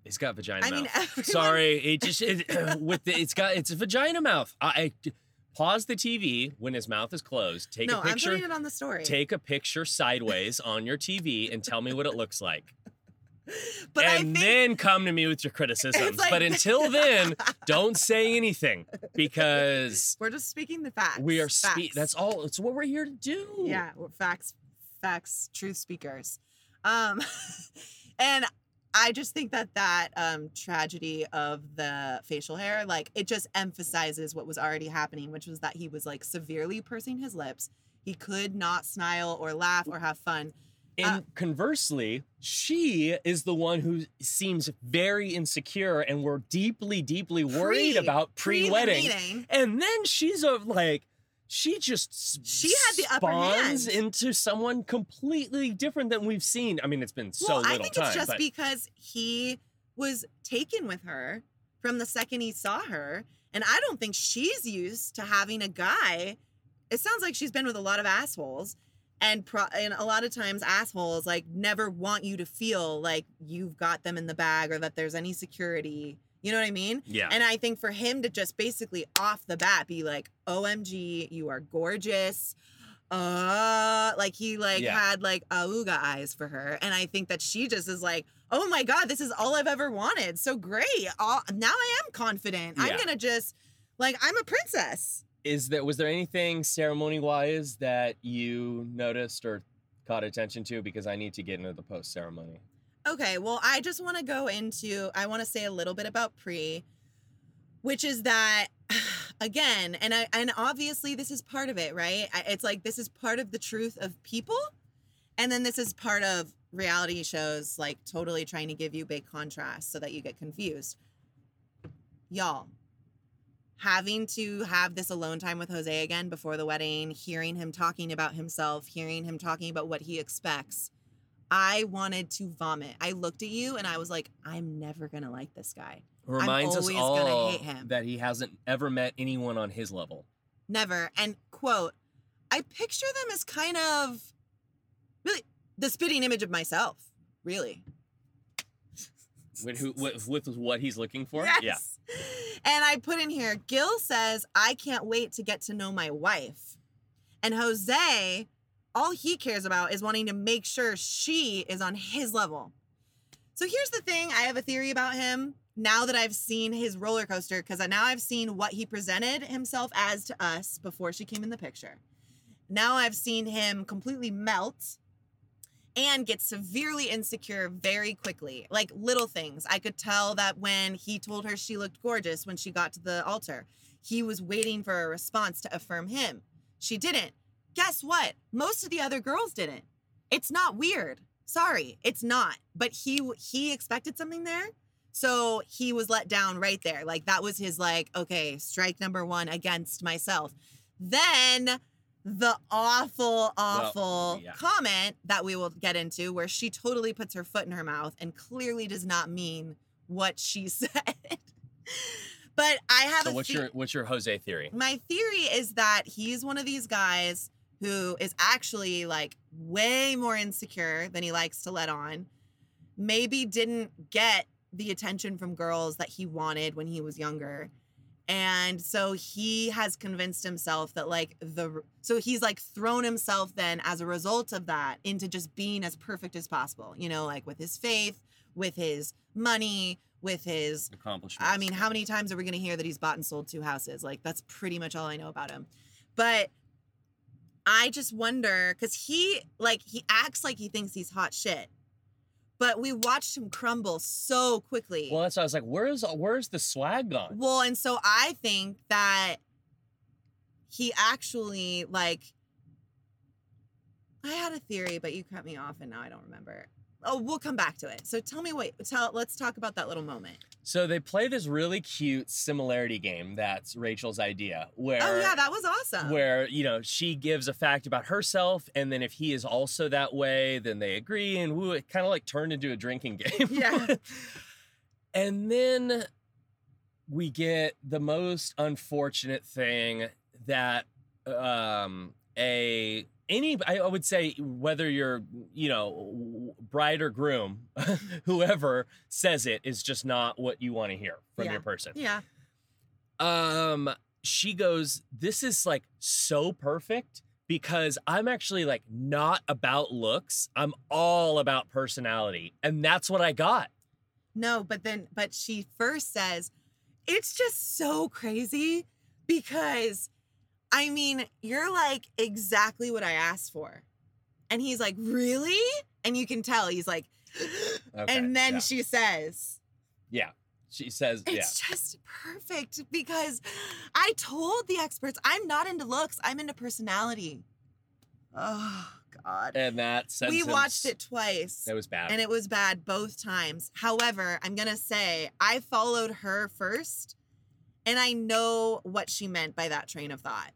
He's got vagina I mouth. mean, [laughs] everyone, Sorry, it just it, [laughs] with the it's got it's a vagina mouth. I, I pause the TV when his mouth is closed. Take no, a I'm picture. putting it on the story. Take a picture sideways on your TV and tell me what it looks like. [laughs] but I and think then come to me with your criticisms. like- but until [laughs] then, don't say anything because we're just speaking the facts. we are facts. spe- that's all it's what we're here to do. Yeah, we're facts, facts, truth speakers. Um, [laughs] and I just think that that um, tragedy of the facial hair, like it just emphasizes what was already happening, which was that he was like severely pursing his lips. He could not smile or laugh or have fun. And Uh, conversely, she is the one who seems very insecure and we're deeply, deeply worried Pre- about pre the pre-wedding. And then she's a like she just She had the upper hand. into someone completely different than we've seen. I mean, it's been so well, little I think time, it's just but because he was taken with her from the second he saw her, and I don't think she's used to having a guy. It sounds like she's been with a lot of assholes, and pro- and a lot of times assholes like never want you to feel like you've got them in the bag or that there's any security. You know what I mean? yeah. And I think for him to just basically off the bat be like, "OMG, you are gorgeous." Uh, like he like Yeah. had like auga eyes for her, and I think that she just is like, "Oh my god, this is all I've ever wanted. So great. All, now I am confident. I'm gonna just like I'm a princess." Is there was there anything ceremony wise that you noticed or caught attention to? Because I need to get into the post ceremony. Okay, well, I just want to go into, I want to say a little bit about pre, which is that, [sighs] again, and I, and obviously this is part of it, right? It's like this is part of the truth of people, and then this is part of reality shows, like totally trying to give you big contrast so that you get confused. Y'all, having to have this alone time with Jose again before the wedding, hearing him talking about himself, hearing him talking about what he expects. I wanted to vomit. I looked at you and I was like, I'm never going to like this guy. Reminds us always gonna all hate him. that he hasn't ever met anyone on his level. Never. And quote, I picture them as kind of really the spitting image of myself, really. With who with, with what he's looking for? Yes. Yeah. And I put in here, Gil says, I can't wait to get to know my wife. And Jose, all he cares about is wanting to make sure she is on his level. So here's the thing I have a theory about him now that I've seen his roller coaster, because now I've seen what he presented himself as to us before she came in the picture. Now I've seen him completely melt and get severely insecure very quickly. Like little things. I could tell that when he told her she looked gorgeous when she got to the altar, he was waiting for a response to affirm him. She didn't. Guess what? Most of the other girls didn't. It's not weird. Sorry, it's not. But he he expected something there. So he was let down right there. Like that was his like, okay, strike number 1 against myself. Then the awful, awful yeah. comment that we will get into where she totally puts her foot in her mouth and clearly does not mean what she [laughs] said. but I have So a what's the- your what's your Jose theory? my theory is that he's one of these guys who is actually like way more insecure than he likes to let on. Maybe didn't get the attention from girls that he wanted when he was younger. And so he has convinced himself that like the so he's like thrown himself then as a result of that into just being as perfect as possible, you know, like with his faith, with his money, with his Accomplishments. I mean, how many times are we going to hear that he's bought and sold two houses? Like, that's pretty much all I know about him. But I just wonder because he, like, he acts like he thinks he's hot shit. But we watched him crumble so quickly. Well, that's why I was like, where's where's the swag gone? Well, and so I think that he actually, like, I had a theory, but you cut me off and now I don't remember. Oh, we'll come back to it. So tell me what, tell, let's talk about that little moment. So they play this really cute similarity game. That's Rachel's idea, where oh, yeah, that was awesome. where you know she gives a fact about herself, and then if he is also that way, then they agree, and woo, it kind of like turned into a drinking [laughs] game. Yeah. [laughs] And then we get the most unfortunate thing that um a any I would say whether you're you know bride or groom [laughs] whoever says it is just not what you want to hear from Yeah. your person. Yeah. Um she goes this is like so perfect because I'm actually like not about looks. I'm all about personality and that's what I got. No, but then, but she first says, it's just so crazy because I mean, you're like exactly what I asked for. And he's like, really? And you can tell he's like, [gasps] Okay, and then yeah. she says, Yeah. She says yeah. it's just perfect because I told the experts I'm not into looks, I'm into personality. Oh, God. And that sentence we watched it twice. It was bad. and it was bad both times. However, I'm going to say I followed her first and I know what she meant by that train of thought.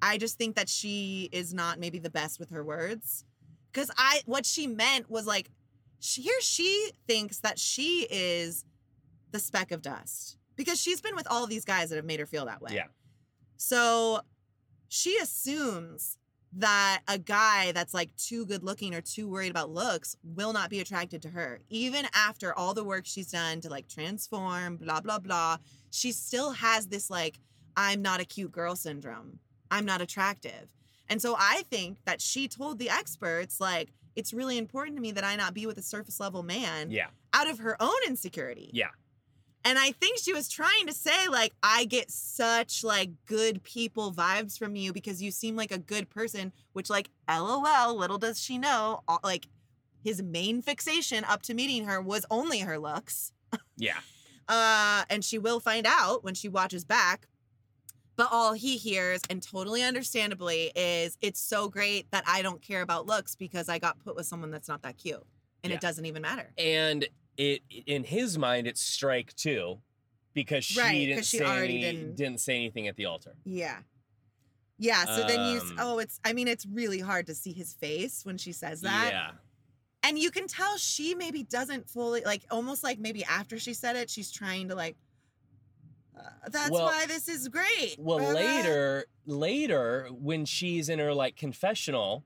I just think that she is not maybe the best with her words cuz I what she meant was like she, here she thinks that she is the speck of dust because she's been with all these guys that have made her feel that way. Yeah. So she assumes that a guy that's like too good looking or too worried about looks will not be attracted to her. Even after all the work she's done to like transform, blah, blah, blah, she still has this like, I'm not a cute girl syndrome. I'm not attractive. And so I think that she told the experts, like, it's really important to me that I not be with a surface level man yeah. out of her own insecurity. Yeah. And I think she was trying to say, like, I get such like good people vibes from you because you seem like a good person, which, like, lol, little does she know, all, like, his main fixation up to meeting her was only her looks. Yeah. [laughs] Uh, and she will find out when she watches back. But all he hears, and totally understandably, is it's so great that I don't care about looks because I got put with someone that's not that cute. And Yeah. it doesn't even matter. And it in his mind it's strike two because she Right, didn't she say already any- didn't- didn't say anything at the altar. Yeah. Yeah. So then you, Um, oh, it's, I mean, it's really hard to see his face when she says that. Yeah. And you can tell she maybe doesn't fully, like, almost like maybe after she said it, she's trying to, like, uh, that's Well- why this is great. Well, later, later when she's in her like confessional,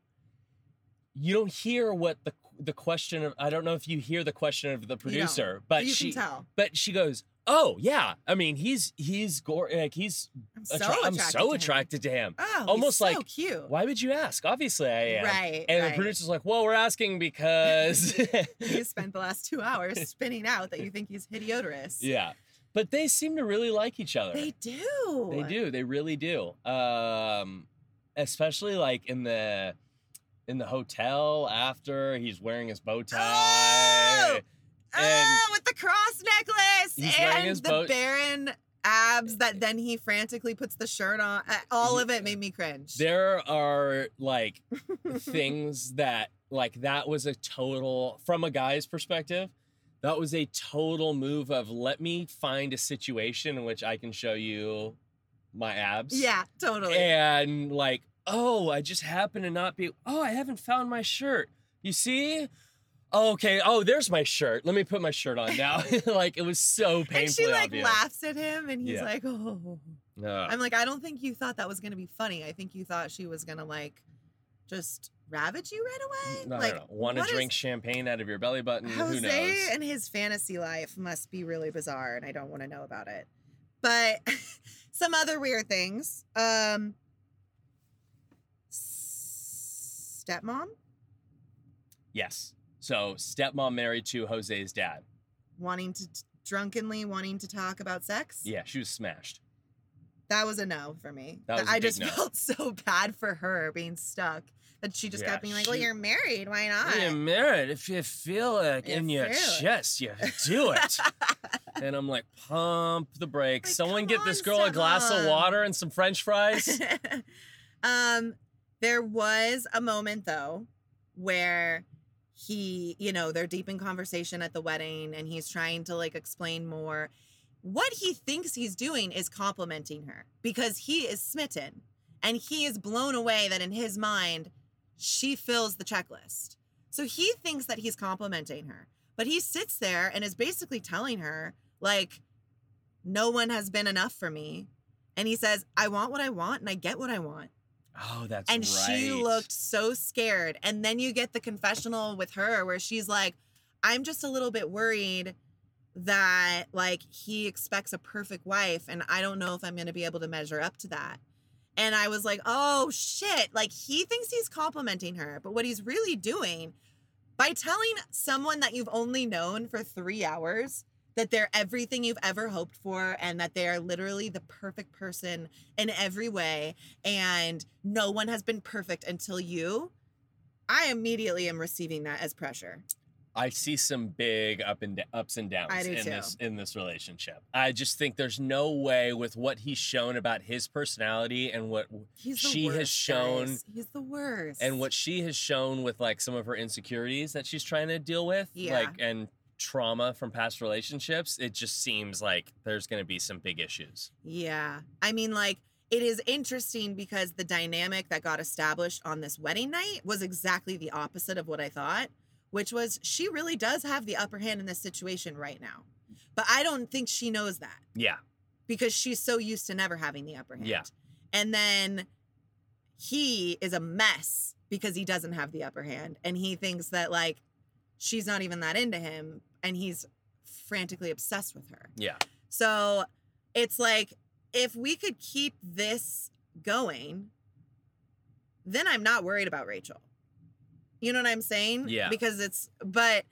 you don't hear what the the question of I don't know if you hear the question of the producer, but you she can tell. but she goes, "Oh, yeah. I mean, he's he's gore like he's I'm so attra- attracted. I'm so to him. attracted to him." Oh, Almost he's so like, cute. Why would you ask? Obviously, I am. Right. And right. the producer's like, "Well, we're asking because [laughs] You spent the last two hours spinning out that you think he's [laughs] hideoterous. Yeah. But they seem to really like each other. They do. They do. They really do. Um, especially like in the in the hotel after he's wearing his bow tie. Oh! And- oh, with the cross necklace and the boat- barren abs that then he frantically puts the shirt on. Uh, All of it made me cringe. There are like [laughs] things that like that was a total from a guy's perspective. That was a total move of let me find a situation in which I can show you my abs. yeah, totally. and like oh i just happen to not be oh i haven't found my shirt you see okay oh there's my shirt let me put my shirt on now [laughs] [laughs] like it was so painfully and she like obvious. laughs at him and he's Yeah. like, oh. Ugh. I'm like, I don't think you thought that was going to be funny. I think you thought she was going to like just ravage you right away. no, like, no, no. want to what is- drink champagne out of your belly button who Jose knows and his fantasy life must be really bizarre, and I don't want to know about it. But [laughs] some other weird things. Um, stepmom yes so stepmom married to jose's dad wanting to drunkenly wanting to talk about sex. yeah she was smashed That was a no for me. That was a I just no. felt [laughs] so bad for her being stuck that she just Yeah, kept being like, "Well, she- you're married. Why not?" you're married if you feel it You in your it. chest you do it [laughs] and i'm like pump the brakes Like, someone get this girl a glass of water and some french fries [laughs] um, there was a moment though where he, you know, they're deep in conversation at the wedding and he's trying to like explain more. What he thinks he's doing is complimenting her because he is smitten and he is blown away that in his mind she fills the checklist. So he thinks that he's complimenting her, but he sits there and is basically telling her, Like, no one has been enough for me. And he says, I want what I want and I get what I want. Oh, that's and right. she looked so scared. And then you get the confessional with her where she's like, I'm just a little bit worried that like he expects a perfect wife and I don't know if I'm going to be able to measure up to that. And I was like, "Oh shit, like he thinks he's complimenting her, but what he's really doing by telling someone that you've only known for 3 hours that they're everything you've ever hoped for and that they are literally the perfect person in every way and no one has been perfect until you i immediately am receiving that as pressure I see some big up and ups and downs do in too. this in this relationship. I just think there's no way with what he's shown about his personality and what She has worst, shown- guys. he's the worst and what she has shown with like some of her insecurities that she's trying to deal with, Yeah. like and trauma from past relationships. It just seems like there's going to be some big issues. yeah i mean like it is interesting because the dynamic that got established on this wedding night was exactly the opposite of what i thought which was she really does have the upper hand in this situation right now but i don't think she knows that Yeah, because she's so used to never having the upper hand. Yeah. And then he is a mess because he doesn't have the upper hand and he thinks that like she's not even that into him and he's frantically obsessed with her. yeah, So it's like if we could keep this going, then I'm not worried about Rachel. You know what I'm saying? Yeah. Because it's but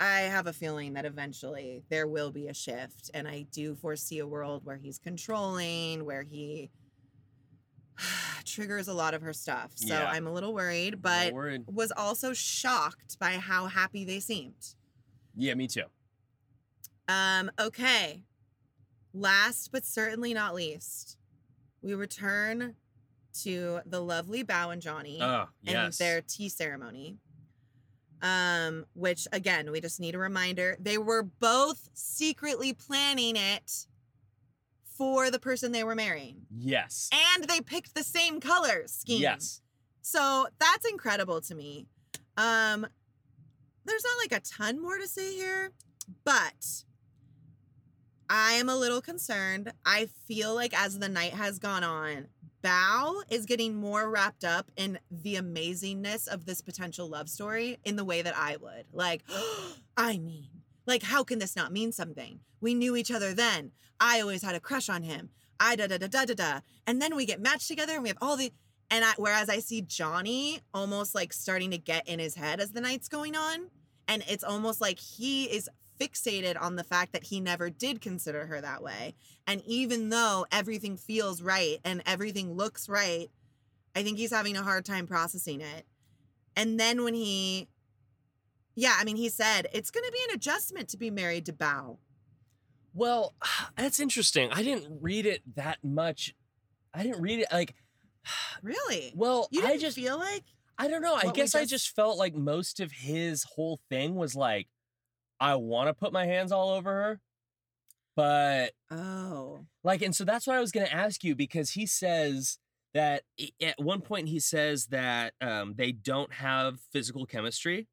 I have a feeling that eventually there will be a shift and I do foresee a world where he's controlling, where he [sighs] triggers a lot of her stuff. So Yeah. I'm a little worried, but worried. was also shocked by how happy they seemed. Yeah, me too. Um, okay. Last but certainly not least, we return to the lovely Bao and Johnny Oh, and their tea ceremony. Um, which again, we just need a reminder. They were both secretly planning it for the person they were marrying. yes. And they picked the same color scheme. Yes. So that's incredible to me. Um, there's not like a ton more to say here, but I am a little concerned. I feel like as the night has gone on, Bao is getting more wrapped up in the amazingness of this potential love story in the way that I would. Like, [gasps] I mean, like, how can this not mean something? We knew each other then. I always had a crush on him. I da da da da da da. And then we get matched together and we have all the and I, whereas I see Johnny almost like starting to get in his head as the night's going on, and it's almost like he is fixated on the fact that he never did consider her that way. And even though everything feels right and everything looks right, I think he's having a hard time processing it. And then when he, yeah, I mean, he said it's going to be an adjustment to be married to Bao. Well, [sighs] that's interesting. I didn't read it that much. I didn't read it like. [sighs] Really? Well, You I didn't just feel like I don't know. I guess I just- just felt like most of his whole thing was like, I want to put my hands all over her, but oh like, and so that's what I was going to ask you because he says that at one point he says that um, they don't have physical chemistry.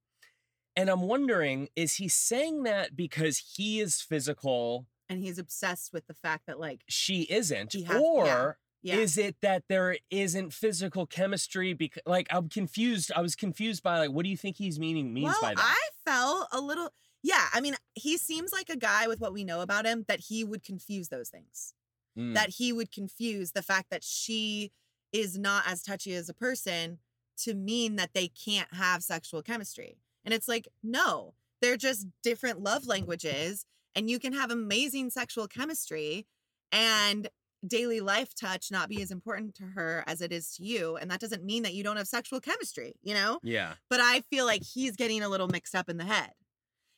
And I'm wondering, is he saying that because he is physical, and he's obsessed with the fact that like she isn't, has- yeah, or yeah is it that there isn't physical chemistry? Because like I'm confused. I was confused by like, what do you think he's meaning means well, by that? I felt a little. Yeah, I mean, he seems like a guy with what we know about him that he would confuse those things. Mm. That he would confuse the fact that she is not as touchy as a person to mean that they can't have sexual chemistry. And it's like, no, they're just different love languages, and you can have amazing sexual chemistry and daily life touch not be as important to her as it is to you. And that doesn't mean that you don't have sexual chemistry, you know? yeah. but I feel like he's getting a little mixed up in the head.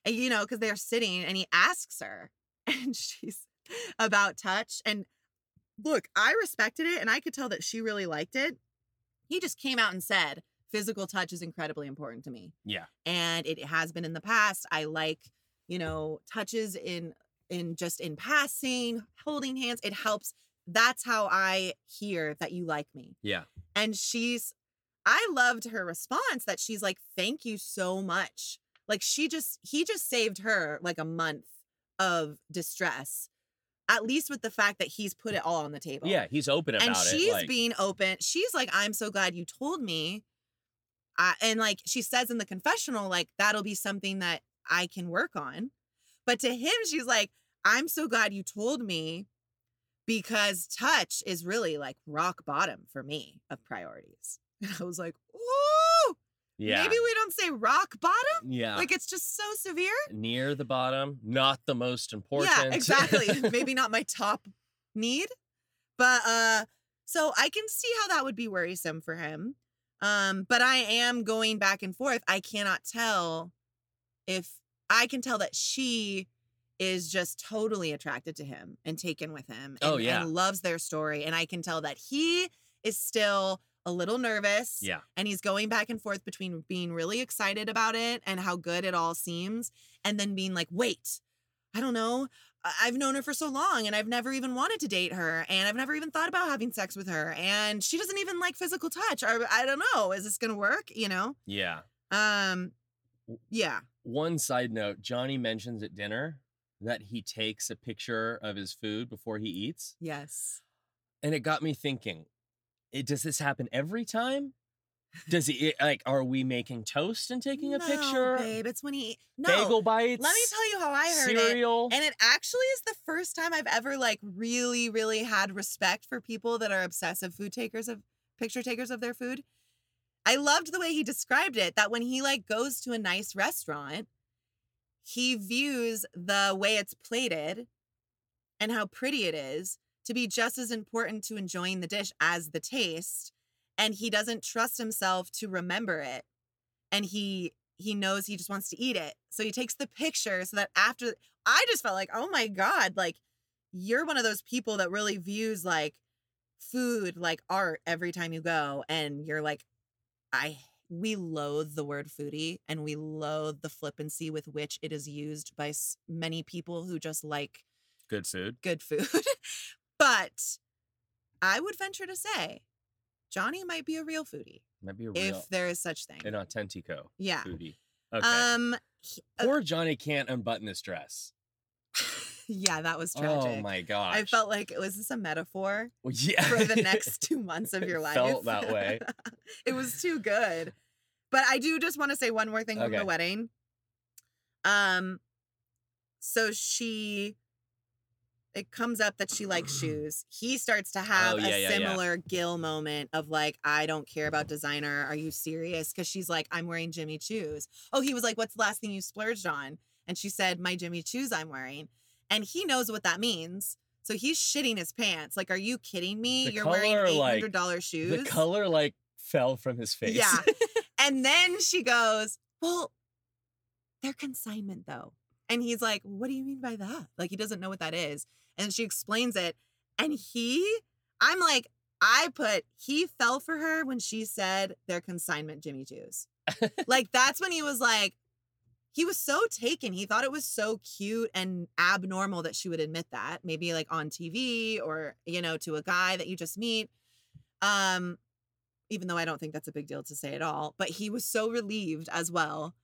And you know, because they're sitting and he asks her, [laughs] and she's about touch. And look, I respected it and I could tell that she really liked it. He just came out and said, physical touch is incredibly important to me. Yeah. And it has been in the past. I like, you know, touches in in just in passing, holding hands. It helps. That's how I hear that you like me. Yeah. And she's, I loved her response that she's like, thank you so much. Like she just, he just saved her like a month of distress, at least with the fact that he's put it all on the table. Yeah, he's open about and it. she's like- being open. She's like, I'm so glad you told me. Uh, and like she says in the confessional, like, that'll be something that I can work on. But to him, she's like, I'm so glad you told me because touch is really like rock bottom for me of priorities. [laughs] And I was like, ooh, yeah, maybe we don't say rock bottom. yeah, Like it's just so severe. near the bottom, not the most important. Yeah, exactly. [laughs] Maybe not my top need, but uh so I can see how that would be worrisome for him. Um but I am going back and forth. I cannot tell if I can tell that she is just totally attracted to him and taken with him and, Oh, yeah. and loves their story and I can tell that he is still a little nervous yeah, and he's going back and forth between being really excited about it and how good it all seems and then being like wait i don't know. I've known her for so long and i've never even wanted to date her and i've never even thought about having sex with her and she doesn't even like physical touch. Or i don't know. Is this gonna work? You know? Yeah. um yeah. One side note: Johnny mentions at dinner that he takes a picture of his food before he eats, yes. And it got me thinking: it, Does this happen every time? Does he it- like? Are we making toast and taking a No, picture? babe it's when he no Bagel bites. let me tell you how i heard it cereal. And it actually is the first time I've ever like really, really had respect for people that are obsessive food takers of picture takers of their food. I loved the way he described it that when he like goes to a nice restaurant, he views the way it's plated and how pretty it is to be just as important to enjoying the dish as the taste. And he doesn't trust himself to remember it. And he he knows he just wants to eat it. So he takes the picture so that after I just felt like, oh my God, like you're one of those people that really views like food like art every time you go. And you're like, I we loathe the word foodie and we loathe the flippancy with which it is used by many people who just like Good food. good food. [laughs] but I would venture to say Johnny might be a real foodie Might be a real, if there is such thing. an authentico yeah. foodie. Okay. Um he- uh, Poor Johnny can't unbutton this dress. [laughs] yeah, that was tragic. Oh my gosh. I felt like was this a metaphor Well, yeah. for the next two months of your [laughs] life? felt that way. [laughs] it was too good. But I do just want to say one more thing from Okay. the wedding. Um, so she, it comes up that she likes [clears throat] shoes. He starts to oh, have Oh, yeah, a yeah, yeah. similar Gil moment of like, I don't care about designer. Are you serious? Because she's like, I'm wearing Jimmy Choos. Oh, he was like, What's the last thing you splurged on? And she said, My Jimmy Choos I'm wearing. And he knows what that means. So he's shitting his pants. Like, are you kidding me? The You're wearing color, eight like, hundred dollar shoes. the color like fell from his face. Yeah. [laughs] and then she goes, Well, they're consignment though. And he's like, What do you mean by that? Like, he doesn't know what that is. And she explains it. And he, I'm like, I put, he fell for her when she said they're consignment Jimmy Choo's. [laughs] like, that's when he was like, he was so taken. He thought it was so cute and abnormal that she would admit that, maybe like on TV or, you know, to a guy that you just meet. Um, even though I don't think that's a big deal to say at all, but he was so relieved as well.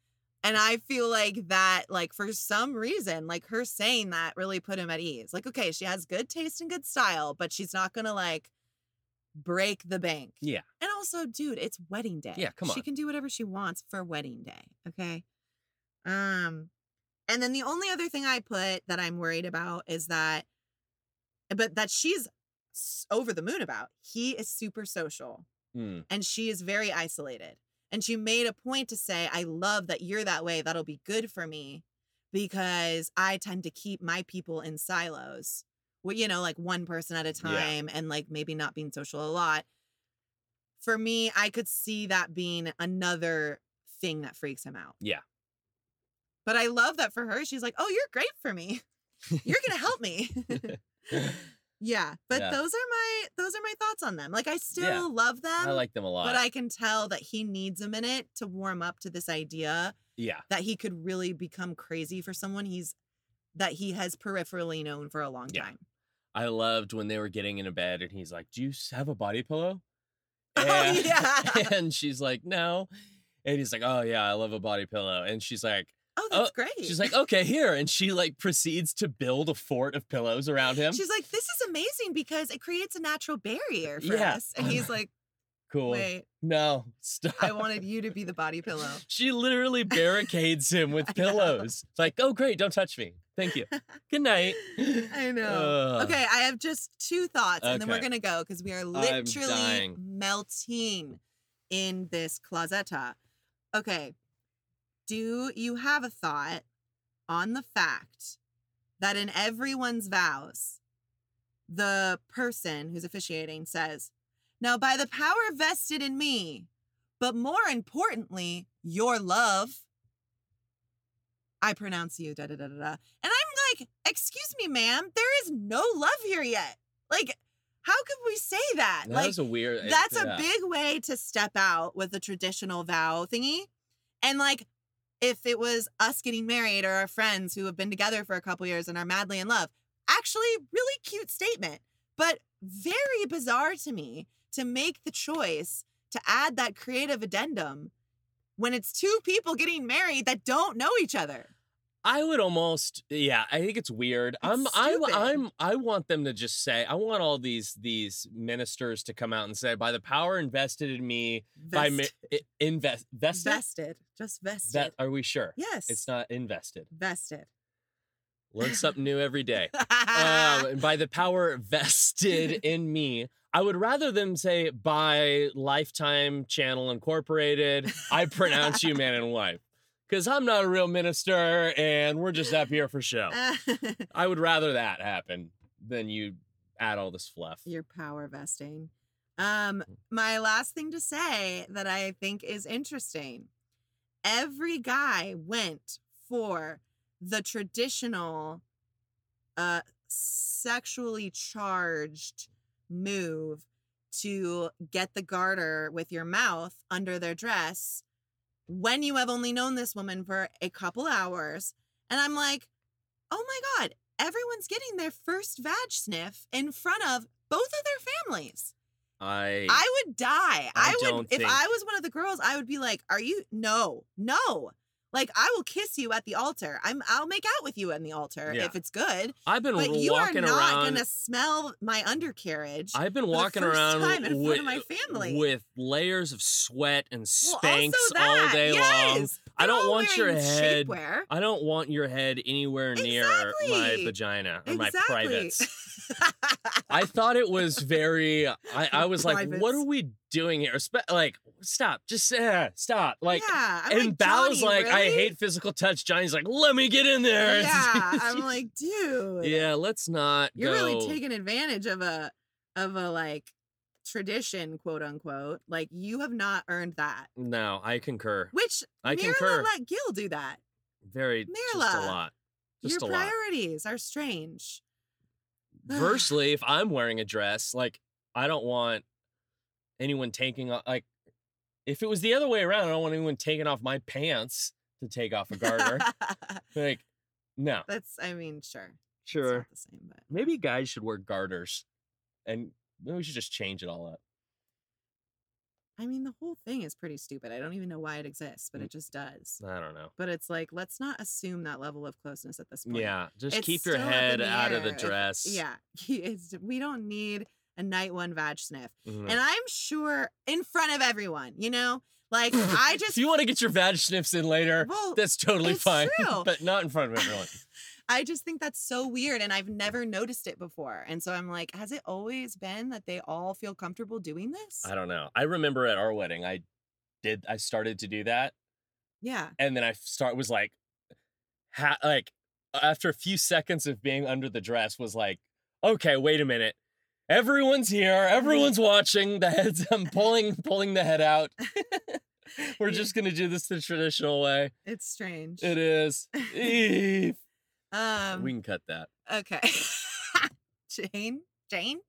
And I feel like that, like, for some reason, like her saying that really put him at ease. Like, okay, she has good taste and good style, but she's not gonna like break the bank. Yeah. And also, dude, it's wedding day. Yeah, come on. She can do whatever she wants for wedding day. Okay. Um, and then the only other thing I put that I'm worried about is that, but that she's over the moon about. He is super social Hmm. and she is very isolated. And she made a point to say, I love that you're that way. That'll be good for me because I tend to keep my people in silos. Well, you know, like one person at a Yeah. time and like maybe not being social a lot. For me, I could see that being another thing that freaks him out. Yeah. But I love that for her. She's like, oh, you're great for me. [laughs] You're going to help me. [laughs] [laughs] yeah. But Yeah. those are my those are my thoughts on them. Like I still Yeah. love them. I like them a lot. But I can tell that he needs a minute to warm up to this idea yeah. that he could really become crazy for someone he's that he has peripherally known for a long Yeah. time. I loved when they were getting into bed and he's like, Do you have a body pillow? [laughs] Oh, [laughs] yeah. And she's like, No. And he's like, Oh, yeah, I love a body pillow. And she's like, Oh, that's oh, great. She's like, okay, here. And she like proceeds to build a fort of pillows around him. She's like, amazing because it creates a natural barrier for Yeah. us. And he's like, cool. wait, No, stop. I wanted you to be the body pillow. [laughs] She literally barricades [laughs] him with know. pillows. It's like, oh, great, don't touch me. Thank you. Good night. I [laughs] know. Ugh. Okay, I have just two thoughts and then we're going to go because we are literally melting in this closetta. Okay. Do you have a thought on the fact that in everyone's vows, the person who's officiating says, Now, by the power vested in me, but more importantly, your love, I pronounce you, da da da da da. And I'm like, Excuse me, ma'am, there is no love here yet. Like, how could we say that? That like, a weird. Eh, that's yeah. a big way to step out with a traditional vow thingy. And like, if it was us getting married or our friends who have been together for a couple years and are madly in love, actually, really cute statement, but very bizarre to me to make the choice to add that creative addendum when it's two people getting married that don't know each other. I would almost, yeah. I think it's weird. I'm, I. I'm, I want them to just say. I want all these these ministers to come out and say, by the power invested in me, by invest vested. vested, just vested. That are we sure? yes, It's not invested. vested. Learn something new every day. [laughs] um, and by the power vested [laughs] in me. I would rather them say by Lifetime Channel Incorporated, I pronounce you man and wife. Because I'm not a real minister and we're just up here for show. [laughs] I would rather that happen than you add all this fluff. your power vesting. Um, my last thing to say that I think is interesting. Every guy went for the traditional uh sexually charged move to get the garter with your mouth under their dress when you have only known this woman for a couple hours. And I'm like, oh my God, everyone's getting their first vag sniff in front of both of their families. I, I would die. I I, would don't if I was one of the girls, I would be like, "Are you no, no." Like I will kiss you at the altar. I'm I'll make out with you on the altar Yeah. if it's good. I've been But you are not around. gonna smell my undercarriage. I've been walking around time in front with, of my family. with layers of sweat and Spanx also all day long. yes. I They're don't want your head- shapewear. I don't want your head anywhere near my vagina or my privates. [laughs] I thought it was very. I, I was like, what are Privates. we doing here? Spe- Like, stop, just uh, stop. Like, yeah, I'm and like, Bao's like, I hate physical touch. Johnny's like, let me get in there. [laughs] Yeah, I'm like, dude. yeah, let's not. You're go. really taking advantage of a of a like tradition, quote unquote. Like you have not earned that. No, I concur. Which I Myrla concur. let Gil do that. Very, just a lot. Just Your a lot. priorities are strange. [sighs] Versely, if I'm wearing a dress, like I don't want anyone taking off. Like, if it was the other way around, I don't want anyone taking off my pants to take off a garter. [laughs] like, no, That's I mean, sure. It's sure. not the same, but Maybe guys should wear garters, and maybe we should just change it all up. I mean the whole thing is pretty stupid. I don't even know why it exists, Mm. but it just does. I don't know. But it's like, let's not assume that level of closeness at this point. Yeah, just It's keep your still up in head out of the dress. Yeah. [laughs] It's, we don't need a night one vag sniff. Mhm. And I'm sure in front of everyone, you know? Like [laughs] I just if you want to get your vag sniffs in later, well, that's totally fine. [laughs] but not in front of everyone. [laughs] I just think that's so weird and I've never noticed it before. And so I'm like, has it always been that they all feel comfortable doing this? I don't know. I remember at our wedding, I did. I started to do that, yeah. and then I start was like, ha- like after a few seconds of being under the dress, was like, okay, wait a minute. Everyone's here. Everyone's [laughs] watching. The heads. I'm pulling, pulling the head out. [laughs] We're just gonna do this the traditional way. It's strange. It is. [laughs] Eef. Um we can cut that. okay. Jane? Jane?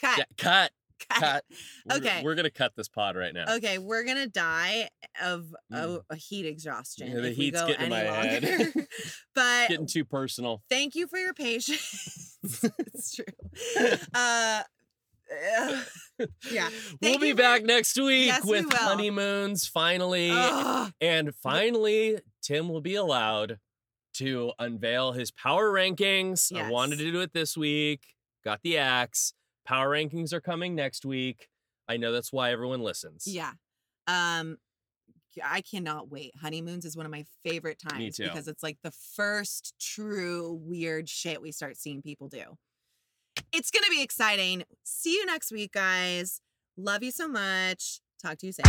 Cut. Yeah, cut. Cut. Cut. [laughs] We're- Okay. We're gonna cut this pod right now. Okay, we're gonna die of a, Mm. a heat exhaustion. Yeah, the we heat's getting in my head. [laughs] [laughs] but Getting too personal. thank you for your patience. it's true. Uh. Yeah. we'll be for- back next week Yes, with will. honeymoons finally. Ugh. And finally, Tim will be allowed to unveil his power rankings. I wanted to do it this week. Got the axe. Power rankings are coming next week. I know that's why everyone listens. Yeah. Um I cannot wait. Honeymoons is one of my favorite times too. because it's like the first true weird shit we start seeing people do. It's going to be exciting. See you next week, guys. Love you so much. Talk to you soon.